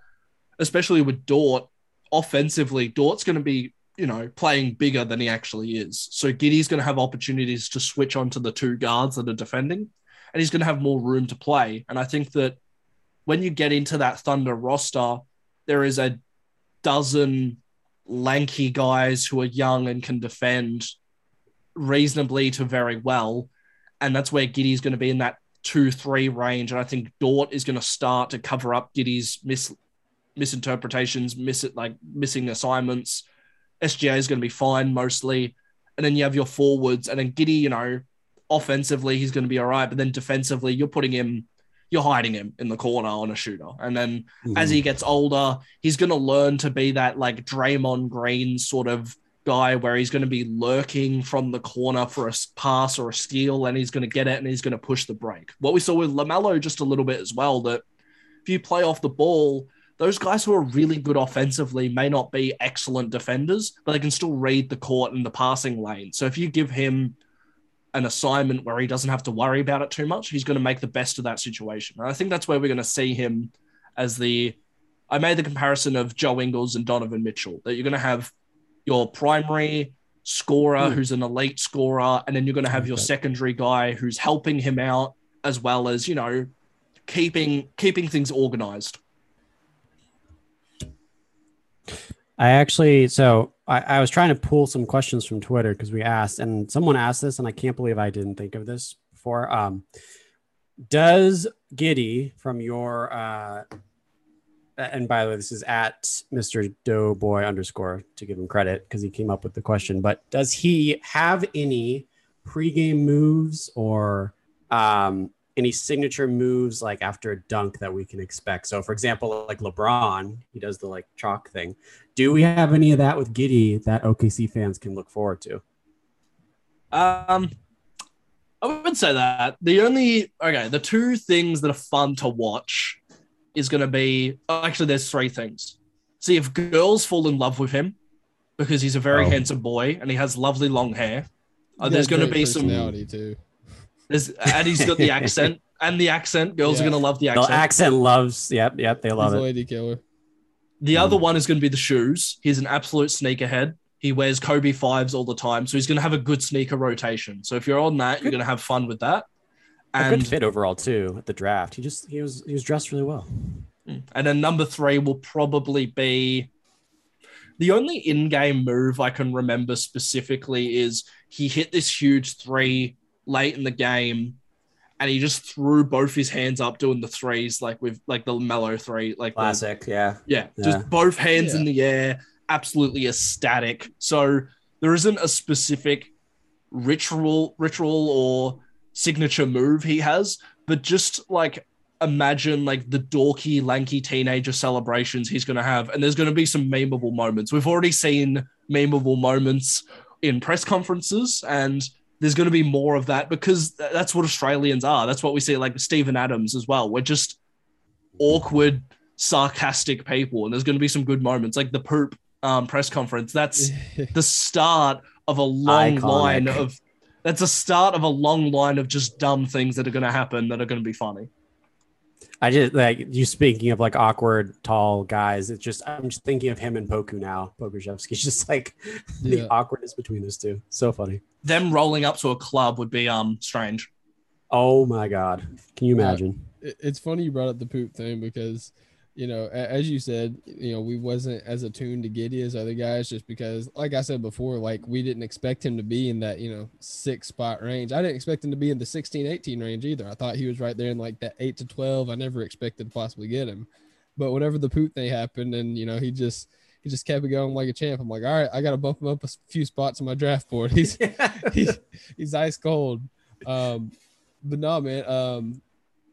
especially with Dort, offensively, Dort's going to be, you know, playing bigger than he actually is. So Giddey's going to have opportunities to switch onto the two guards that are defending, and he's going to have more room to play. And I think that when you get into that Thunder roster, there is a dozen lanky guys who are young and can defend reasonably to very well. And that's where Giddey's going to be in that two, three range. And I think Dort is going to start to cover up Giddey's mis- misinterpretations, miss it like missing assignments. SGA is going to be fine mostly. And then you have your forwards, and then Giddey, you know, offensively, he's going to be all right. But then defensively, you're putting him you're hiding him in the corner on a shooter. And then mm-hmm. as he gets older, he's going to learn to be that like Draymond Green sort of guy where he's going to be lurking from the corner for a pass or a steal and he's going to get it and he's going to push the break. What we saw with LaMelo just a little bit as well that if you play off the ball, those guys who are really good offensively may not be excellent defenders, but they can still read the court and the passing lane. So if you give him an assignment where he doesn't have to worry about it too much. He's going to make the best of that situation. And I think that's where we're going to see him as the. I made the comparison of Joe Ingles and Donovan Mitchell, that you're going to have your primary scorer hmm. who's an elite scorer, and then you're going to have your secondary guy who's helping him out as well as, you know, keeping keeping things organized. I actually, so I, I, was trying to pull some questions from Twitter because we asked, and someone asked this, and I can't believe I didn't think of this before. Um, does Giddey from your, uh, and by the way, this is at Mr. Doughboy underscore to give him credit because he came up with the question, but does he have any pregame moves or um, any signature moves like after a dunk that we can expect? So, for example, like LeBron, he does the like chalk thing. Do we have any of that with Giddey that OKC fans can look forward to? Um, I would say that the only okay, the two things that are fun to watch is going to be actually there's three things. See if girls fall in love with him because he's a very oh. handsome boy and he has lovely long hair. Uh, there's going to be some too. There's and he's got the accent and the accent. Girls yeah. are going to love the accent. The accent loves. Yep, yep, they love he's it. lady killer. The mm. other one is going to be the shoes. He's an absolute sneakerhead. He wears Kobe fives all the time, so he's going to have a good sneaker rotation. So if you're on that, good. you're going to have fun with that. And a good fit overall too at the draft. He just he was he was dressed really well. Mm. And then number three will probably be the only in-game move I can remember specifically is he hit this huge three late in the game and he just threw both his hands up doing the threes, like with like the Melo three, like classic, the, yeah. yeah, yeah, just both hands yeah. in the air, absolutely ecstatic. So there isn't a specific ritual, ritual or signature move he has, but just like imagine like the dorky, lanky teenager celebrations he's going to have, and there's going to be some memeable moments. We've already seen memeable moments in press conferences and there's going to be more of that because that's what Australians are. That's what we see like Steven Adams as well. We're just awkward, sarcastic people, and there's going to be some good moments like the poop um, press conference. That's the start of a long Iconic. line of that's a start of a long line of just dumb things that are going to happen that are going to be funny. I just like you speaking of like awkward tall guys. It's just I'm just thinking of him and Poku now. Pokusevski's just like Yeah. the awkwardness between those two. So funny. Them rolling up to a club would be um strange. Oh my god. Can you imagine? it- it's funny you brought up the poop thing because you know as you said you know we wasn't as attuned to Giddey as other guys just because like i said before like we didn't expect him to be in that you know six spot range. I didn't expect him to be in the 16 18 range either. I thought he was right there in like that 8 to 12 i never expected to possibly get him. But whatever the poop thing happened and you know he just he just kept it going like a champ. I'm like all right i gotta bump him up a few spots on my draft board. He's he's, he's ice cold. Um, but no, man. Um,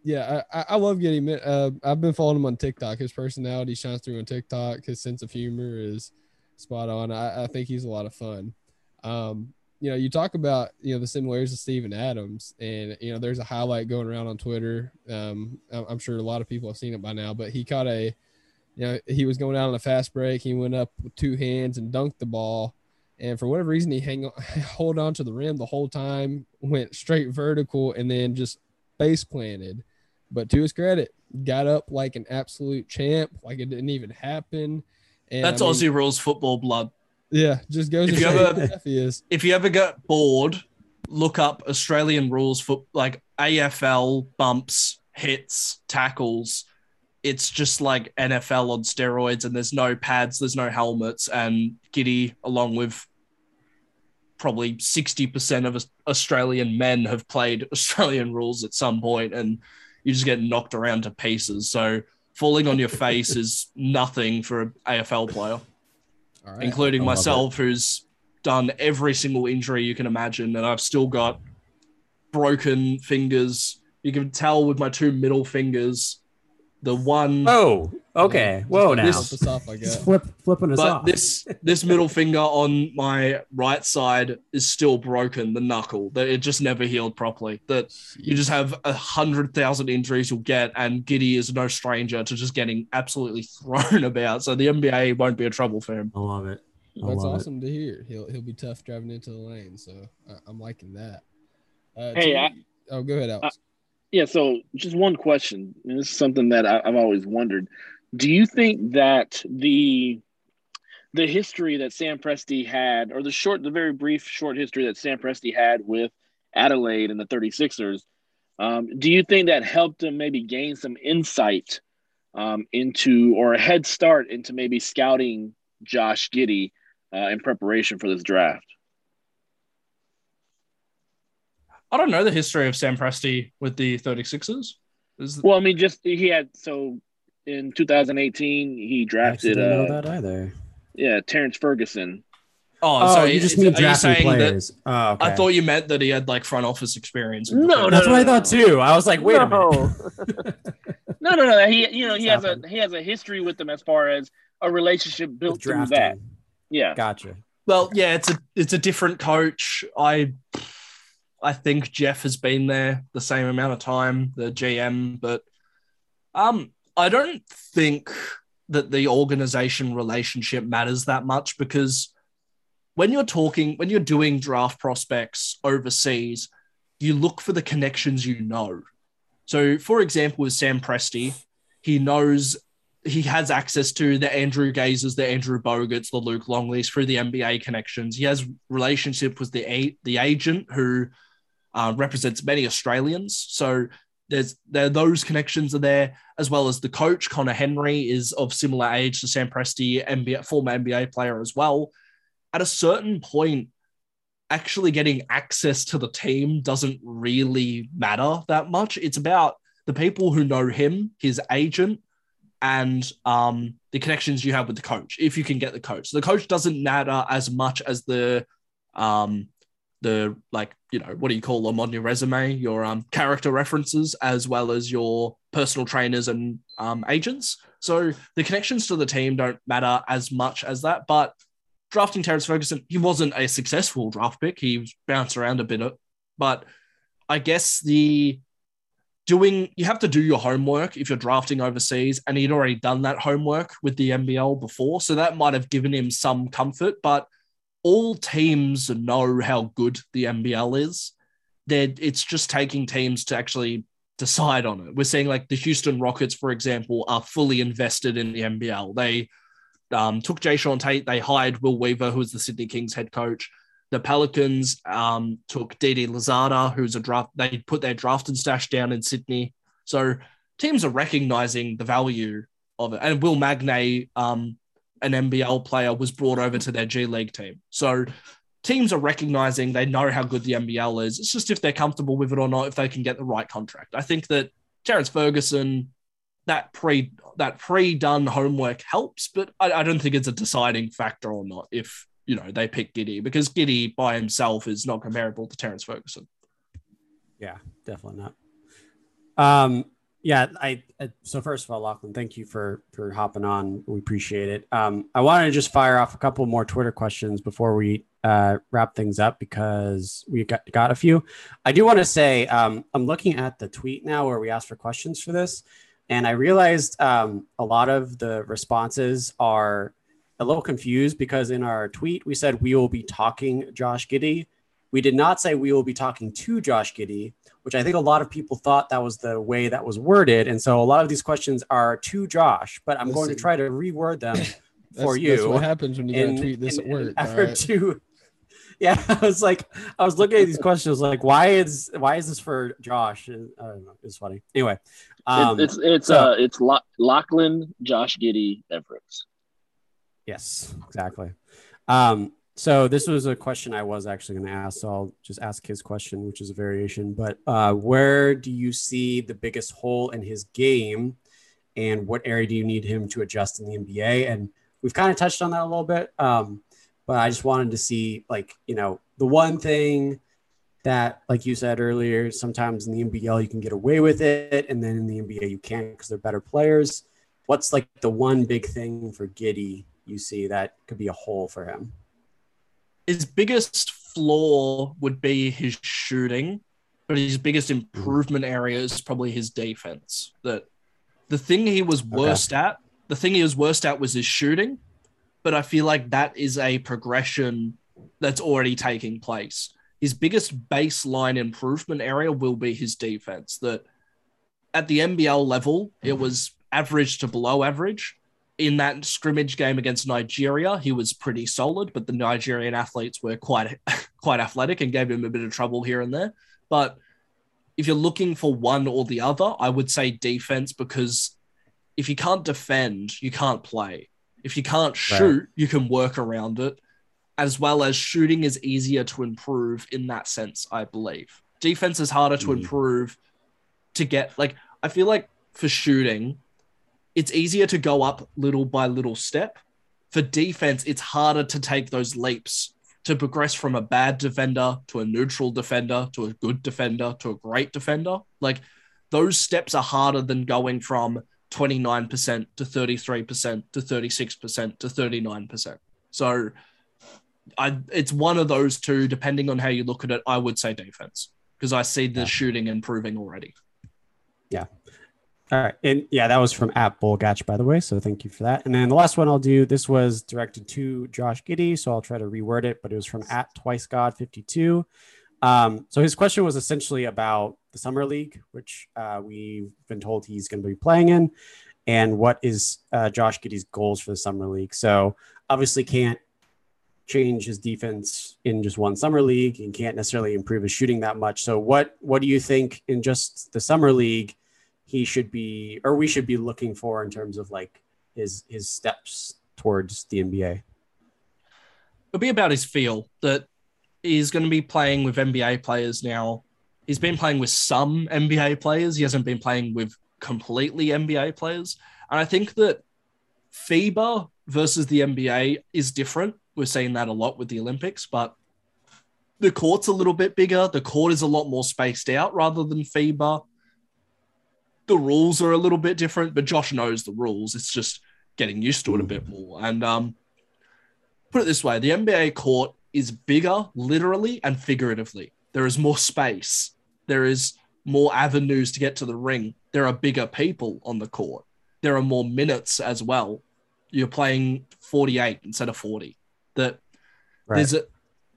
yeah, I, I, love getting. Uh, I've been following him on TikTok. His personality shines through on TikTok. His sense of humor is spot on. I, I think he's a lot of fun. Um, you know, you talk about you know the similarities of Steven Adams, and you know there's a highlight going around on Twitter. Um, I'm sure a lot of people have seen it by now, but he caught a, you know, he was going out on a fast break. He went up with two hands and dunked the ball and for whatever reason he hang on, hold on to the rim the whole time went straight vertical and then just base planted but to his credit got up like an absolute champ like it didn't even happen and That's I mean, Aussie rules football blood. yeah just goes If you ever- how tough he is If you ever get bored, look up Australian rules for like AFL bumps, hits, tackles. It's just like NFL on steroids, and there's no pads, there's no helmets, and Giddey, along with probably 60% of Australian men have played Australian rules at some point, and you just get knocked around to pieces. So falling on your face is nothing for an AFL player, all right including I myself, who's done every single injury you can imagine, and I've still got broken fingers. You can tell with my two middle fingers. The one Oh, okay. Whoa now. This- Flip us off like Just that. flip flipping us but off. this this middle finger on my right side is still broken the knuckle that it just never healed properly that you just have a hundred thousand injuries you'll get and Giddey is no stranger to just getting absolutely thrown about so the nba won't be a trouble for him I love it. I That's love it. awesome to hear. He'll he'll be tough driving into the lane, so I, I'm liking that. Uh, Hey, T- I- oh, go ahead, Alex. Yeah, so just one question, and this is something that I, I've always wondered. Do you think that the the history that Sam Presti had, or the short, the very brief short history that Sam Presti had with Adelaide and the 36ers, um, do you think that helped him maybe gain some insight um, into or a head start into maybe scouting Josh Giddey uh, in preparation for this draft? I don't know the history of sam presti with the 36ers is Well, I mean, just he had so in 2018 he I actually drafted didn't know uh, that either. yeah Terrance Ferguson. oh, Oh, so you just is- mean are drafting saying that- players. Oh, okay. i thought you meant that he had like front office experience with the No, that's no, what I thought too. I was like, wait a No. minute. No, no, no. He you know he It's has a he has a history with them as far as a relationship built With through drafting. that. Yeah. Gotcha. Well, yeah, it's a it's a different coach. I I think Jeff has been there the same amount of time, the GM, but um I don't think that the organization relationship matters that much because when you're talking when you're doing draft prospects overseas, you look for the connections you know. So, for example, with Sam Presti, he knows he has access to the Andrew Gazes, the Andrew Bogut's, the Luke Longleys through the NBA connections. He has relationship with the the agent who uh, represents many Australians. So there's there those connections are there, as well as the coach Conner Henry is of similar age to Sam Presti, NBA former NBA player as well. At a certain point, actually getting access to the team doesn't really matter that much. It's about the people who know him, his agent, and um, the connections you have with the coach, if you can get the coach. The coach doesn't matter as much as the um, the like you know what do you call them on your resume, your um, character references, as well as your personal trainers and um, agents. So the connections to the team don't matter as much as that, but drafting Terrance Ferguson, he wasn't a successful draft pick. He bounced around a bit, but I guess the doing you have to do your homework if you're drafting overseas, and he'd already done that homework with the NBL before, so that might have given him some comfort. But all teams know how good the NBL is. It's just taking teams to actually decide on it. We're seeing like the Houston Rockets, for example, are fully invested in the NBL. They um, took Jae'Sean Tate, they hired Will Weaver, who is the Sydney Kings head coach. The Pelicans um, took Didi Louzada, who's a draft. They put their drafted stash down in Sydney. So teams are recognizing the value of it. And Will Magnay, um, an NBL player, was brought over to their G League team. So teams are recognizing they know how good the NBL is. It's just if they're comfortable with it or not, if they can get the right contract. I think that Terrance Ferguson, that pre that pre done homework helps, but I, I don't think it's a deciding factor or not if you know they pick Giddey because Giddey by himself is not comparable to Terrance Ferguson. Yeah, definitely not. Um, yeah, I, I, so first of all, Lachlan, thank you for for hopping on. We appreciate it. Um, I wanted to just fire off a couple more Twitter questions before we uh, wrap things up because we got got a few. I do want to say um, I'm looking at the tweet now where we asked for questions for this, and I realized um, a lot of the responses are a little confused because in our tweet we said we will be talking Josh Giddey. We did not say we will be talking to Josh Giddey which I think a lot of people thought that was the way that was worded. And so a lot of these questions are to Josh, but I'm Listen, going to try to reword them for that's, you. That's what happens when you in, tweet this at work. Effort right. to, yeah, I was like, I was looking at these questions, like, why is why is this for Josh? And I don't know, it's funny. Anyway, um, it's it's so, uh it's Lachlan, Josh Giddey, Everett. Yes, exactly. Um, so this was a question I was actually going to ask. So I'll just ask his question, which is a variation. But uh, where do you see the biggest hole in his game, and what area do you need him to adjust in the NBA? And we've kind of touched on that a little bit, um, but I just wanted to see, like, you know, the one thing that, like you said earlier, sometimes in the NBL you can get away with it, and then in the NBA you can't because they're better players. What's like the one big thing for Giddey you see that could be a hole for him? His biggest flaw would be his shooting, but his biggest hmm. improvement area is probably his defense. That the thing he was worst okay. at, the thing he was worst at was his shooting, but I feel like that is a progression that's already taking place. His biggest baseline improvement area will be his defense. That at the NBL level, it hmm. was average to below average in that scrimmage game against Nigeria, he was pretty solid, but the Nigerian athletes were quite quite athletic and gave him a bit of trouble here and there. But if you're looking for one or the other, I would say defense because if you can't defend, you can't play. If you can't shoot, right. you can work around it. As well as shooting is easier to improve in that sense, I believe. Defense is harder to mm. improve to get like I feel like for shooting, it's easier to go up little by little step. For defense, it's harder to take those leaps to progress from a bad defender to a neutral defender to a good defender to a great defender. Like those steps are harder than going from 29% to 33% to 36% to 39%. So I it's one of those two depending on how you look at it. I would say defense because I see the yeah. shooting improving already. Yeah. All right. And yeah, that was from at Bulgatch, by the way. So thank you for that. And then the last one I'll do, this was directed to Josh Giddey. So I'll try to reword it, but it was from at Twice God 52. Um, so his question was essentially about the Summer League, which uh, we've been told he's going to be playing in, and what is uh, Josh Giddey's goals for the Summer League. So obviously can't change his defense in just one summer league and can't necessarily improve his shooting that much. So what what do you think in just the summer league he should be or we should be looking for in terms of like his his steps towards the NBA? It'll be about his feel that he's going to be playing with NBA players now. He's been playing with some NBA players. He hasn't been playing with completely NBA players. And I think that FIBA versus the NBA is different. We're seeing that a lot with the Olympics, but the court's a little bit bigger. The court is a lot more spaced out rather than FIBA the rules are a little bit different, but Josh knows the rules. It's just getting used to it a bit more. And um, put it this way the NBA court is bigger, literally and figuratively. There is more space, there is more avenues to get to the ring. There are bigger people on the court, there are more minutes as well. You're playing 48 instead of 40. That Right. There's a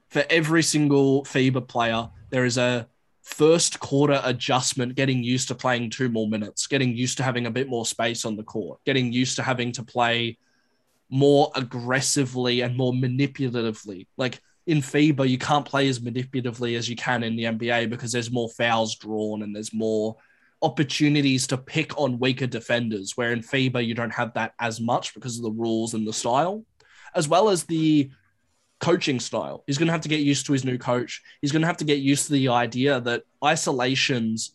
for every single FIBA player, there is a first quarter adjustment, getting used to playing two more minutes, getting used to having a bit more space on the court, getting used to having to play more aggressively and more manipulatively. Like in FIBA, you can't play as manipulatively as you can in the NBA because there's more fouls drawn and there's more opportunities to pick on weaker defenders. Where in FIBA, you don't have that as much because of the rules and the style, as well as the coaching style. He's going to have to get used to his new coach. He's going to have to get used to the idea that isolations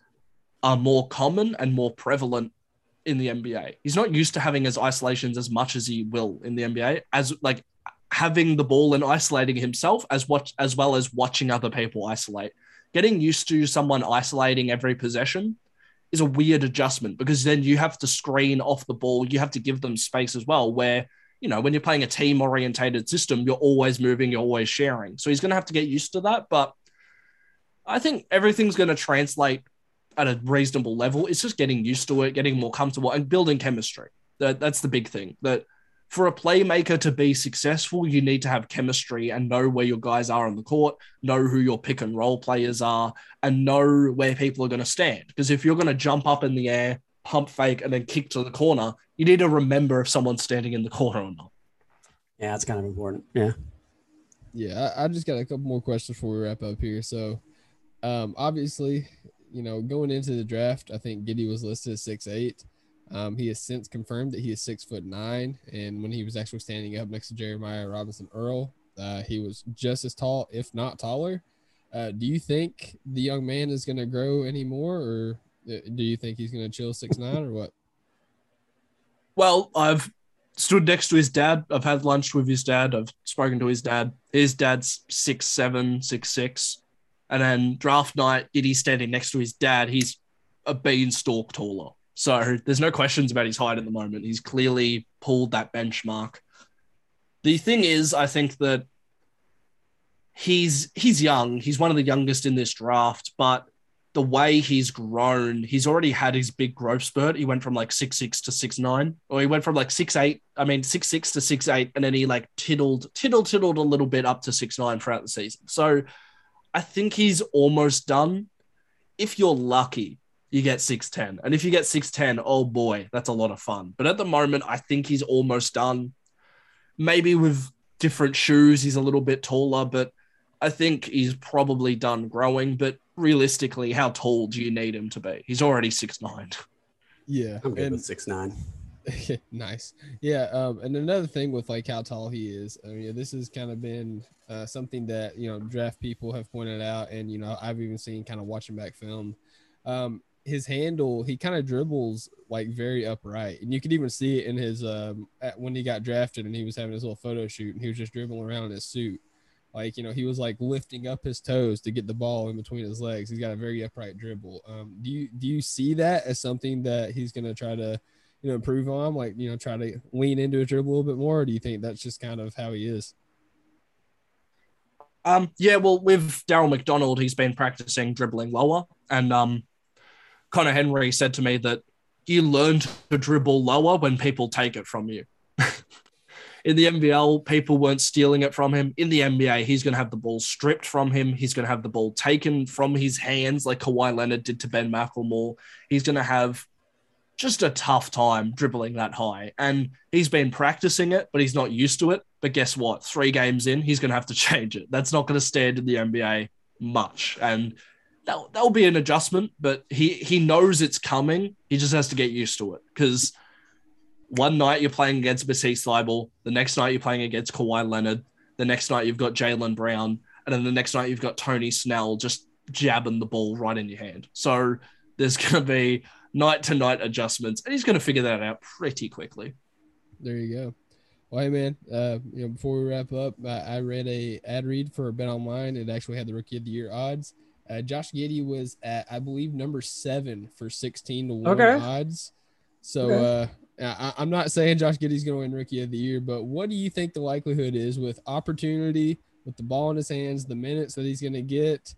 are more common and more prevalent in the NBA. He's not used to having his isolations as much as he will in the NBA, as like having the ball and isolating himself as what as well as watching other people isolate. Getting used to someone isolating every possession is a weird adjustment because then you have to screen off the ball. You have to give them space as well. Where you know when you're playing a team orientated system, you're always moving, you're always sharing. So he's going to have to get used to that. But I think everything's going to translate at a reasonable level. It's just getting used to it, getting more comfortable, and building chemistry. That, that's the big thing. That for a playmaker to be successful, you need to have chemistry and know where your guys are on the court, know who your pick and roll players are, and know where people are going to stand. Because if you're going to jump up in the air, pump fake, and then kick to the corner, you need to remember if someone's standing in the corner or not. Yeah, it's kind of important. Yeah. Yeah, I, I just got a couple more questions before we wrap up here. So, um, obviously, you know, going into the draft, I think Giddey was listed as six eight. Um, he has since confirmed that he is six foot nine, and when he was actually standing up next to Jeremiah Robinson Earl, uh, he was just as tall, if not taller. Uh, do you think the young man is going to grow anymore, or Uh, do you think he's going to chill six nine, or what? Well, I've stood next to his dad. I've had lunch with his dad. I've spoken to his dad. His dad's six seven, six six. And then draft night, Giddey standing next to his dad. He's a beanstalk taller. So there's no questions about his height at the moment. He's clearly pulled that benchmark. The thing is, I think that he's he's young. He's one of the youngest in this draft, but the way he's grown, he's already had his big growth spurt. He went from like six six to six nine, or he went from like six eight. I mean six six to six eight, and then he like tiddled tiddled tiddled a little bit up to six nine throughout the season. So I think he's almost done. If you're lucky, you get 6'10. And if you get 6'10, oh boy, that's a lot of fun. But at the moment, I think he's almost done. Maybe with different shoes, he's a little bit taller, but I think he's probably done growing. But realistically, how tall do you need him to be? He's already six nine. Yeah, I'm good and with six nine. nice. Yeah. Um, and another thing with like how tall he is, I mean, this has kind of been uh, something that, you know, draft people have pointed out. And, you know, I've even seen kind of watching back film. Um, his handle, he kind of dribbles like very upright. And you could even see it in his, um, at, when he got drafted and he was having his little photo shoot and he was just dribbling around in his suit. Like, you know, he was like lifting up his toes to get the ball in between his legs. He's got a very upright dribble. Um, do you, do you see that as something that he's going to try to, you know, improve on, like, you know, try to lean into his dribble a little bit more? Or do you think that's just kind of how he is? Um, yeah, well, with Daryl McDonald, he's been practicing dribbling lower. And um, Conner Henry said to me that you learn to dribble lower when people take it from you. In the NBL, people weren't stealing it from him. In the NBA, he's going to have the ball stripped from him. He's going to have the ball taken from his hands, like Kawhi Leonard did to Ben McLemore. He's going to have just a tough time dribbling that high. And he's been practicing it, but he's not used to it. But guess what? Three games in, he's going to have to change it. That's not going to stand in the NBA much. And that that'll be an adjustment, but he he knows it's coming. He just has to get used to it because one night you're playing against Matisse Thybulle, the next night you're playing against Kawhi Leonard, the next night you've got Jaylen Brown, and then the next night you've got Tony Snell just jabbing the ball right in your hand. So there's going to be night to night adjustments, and he's going to figure that out pretty quickly. There you go. Well, hey man, uh, you know, before we wrap up, I, I read a ad read for Bet Online. It actually had the Rookie of the Year odds. Uh, Josh Giddey was at, I believe, number seven for sixteen to one Okay. odds. So uh, I, I'm not saying Josh Giddey's going to win Rookie of the Year, but what do you think the likelihood is with opportunity, with the ball in his hands, the minutes that he's going to get?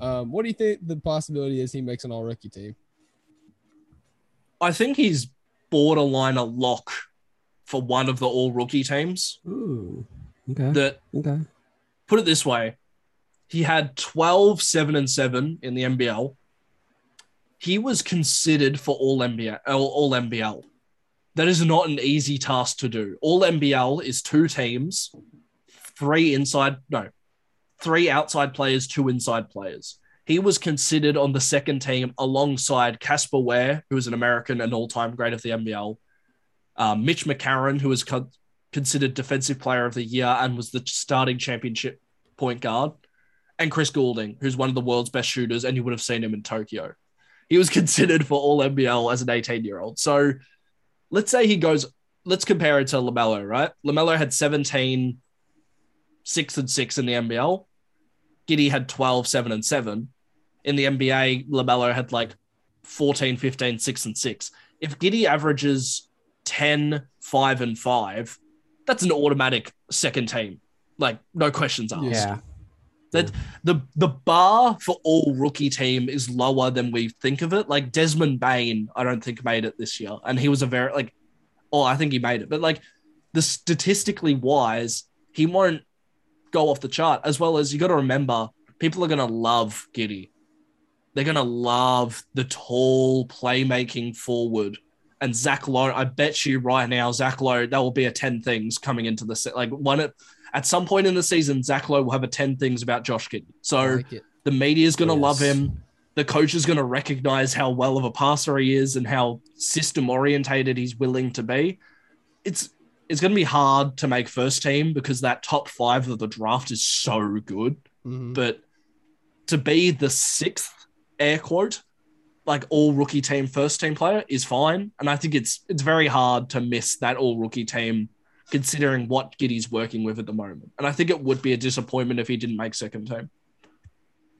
Um, what do you think the possibility is he makes an All Rookie team? I think he's borderline a lock for one of the all rookie teams. Ooh. Okay. That okay. put it this way he had 12, 7, and 7 in the NBL. He was considered for all NBA, all NBL. That is not an easy task to do. All NBL is two teams, three inside, no, three outside players, two inside players. He was considered on the second team alongside Casper Ware, who is an American and all-time great of the NBL, uh, Mitch McCarron, who was co- considered Defensive Player of the Year and was the starting championship point guard, and Chris Goulding, who's one of the world's best shooters, and you would have seen him in Tokyo. He was considered for all NBL as an 18 year old. So let's say he goes, let's compare it to LaMelo, right? LaMelo had 17, 6 and 6 in the NBL. Giddey had 12, 7 and 7. In the NBA, LaMelo had like 14, 15, 6 and 6. If Giddey averages 10, 5 and 5, that's an automatic second team. Like, no questions asked. Yeah. That the the bar for all rookie team is lower than we think of it. Like Desmond Bane, I don't think made it this year, and he was a very like, oh, I think he made it, but like the statistically wise, he won't go off the chart. As well as you got to remember, people are gonna love Giddey. They're gonna love the tall playmaking forward. And Zach Lowe, I bet you right now, Zach Lowe, that will be a 10 things coming into the set. Like one at some point in the season, Zach Lowe will have a 10 things about Josh Giddey. So like the media is going to Yes. love him. The coach is going to recognize how well of a passer he is and how system orientated he's willing to be. It's it's going to be hard to make first team because that top five of the draft is so good. Mhm. But to be the sixth air quote, like all rookie team first team player is fine. And I think it's it's very hard to miss that all rookie team considering what Giddey's working with at the moment. And I think it would be a disappointment if he didn't make second team.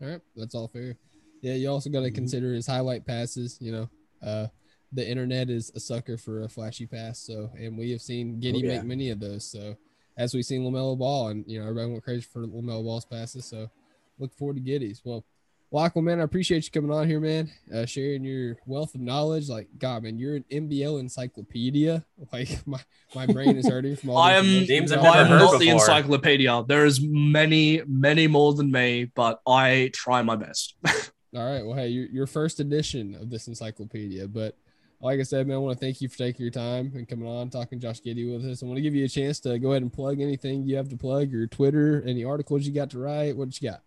All right, that's all fair. Yeah, you also got to consider his highlight passes. You know, uh, the internet is a sucker for a flashy pass. So, and we have seen Giddey Oh, yeah. make many of those. So, as we've seen LaMelo Ball, and you know, everybody went crazy for LaMelo Ball's passes. So, look forward to Giddey's. Well, Lachlan, man, I appreciate you coming on here, man. Uh, sharing your wealth of knowledge. Like, God, man, you're an NBL encyclopedia. Like, my my brain is hurting from all. I am, Names I've got. I am never heard not the encyclopedia. There is many, many more than me, but I try my best. All right. Well, hey, your, your first edition of this encyclopedia. But like I said, man, I want to thank you for taking your time and coming on, talking Josh Giddey with us. I want to give you a chance to go ahead and plug anything you have to plug, your Twitter, any articles you got to write. What you got?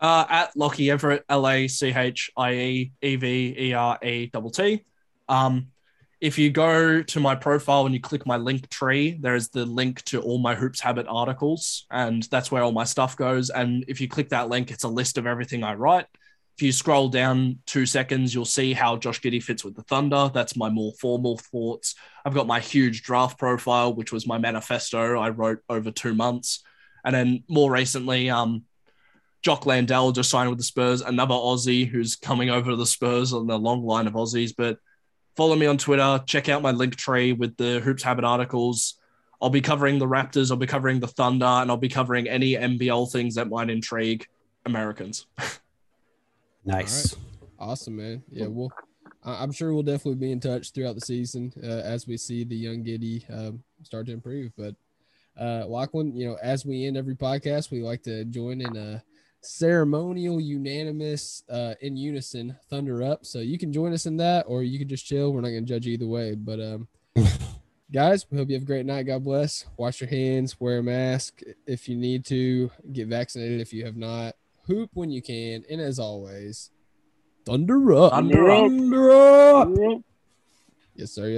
Uh, at Lachie Everett, L A C H I E E V E R E double T. Um, if you go to my profile and you click my link tree, there is the link to all my Hoops Habit articles, and that's where all my stuff goes. And if you click that link, it's a list of everything I write. If you scroll down two seconds, you'll see how Josh Giddey fits with the Thunder. That's my more formal thoughts. I've got my huge draft profile, which was my manifesto I wrote over two months. And then more recently, um, Jock Landale just signed with the Spurs, another Aussie who's coming over to the Spurs on the long line of Aussies. But follow me on Twitter, check out my link tree with the Hoops Habit articles. I'll be covering the Raptors, I'll be covering the Thunder, and I'll be covering any NBL things that might intrigue Americans. Nice. Awesome, man. Yeah, well, I- I'm sure we'll definitely be in touch throughout the season uh, as we see the young Giddey um, start to improve. But uh, Lachlan, you know, as we end every podcast, we like to join in a ceremonial, unanimous, uh, in unison thunder up. So you can join us in that, or you can just chill. We're not going to judge either way. But um, guys, we hope you have a great night. God bless. Wash your hands. Wear a mask if you need to. Get vaccinated if you have not. Hoop when you can. And as always, thunder up. Thunder up. Thunder up. Yes, sir.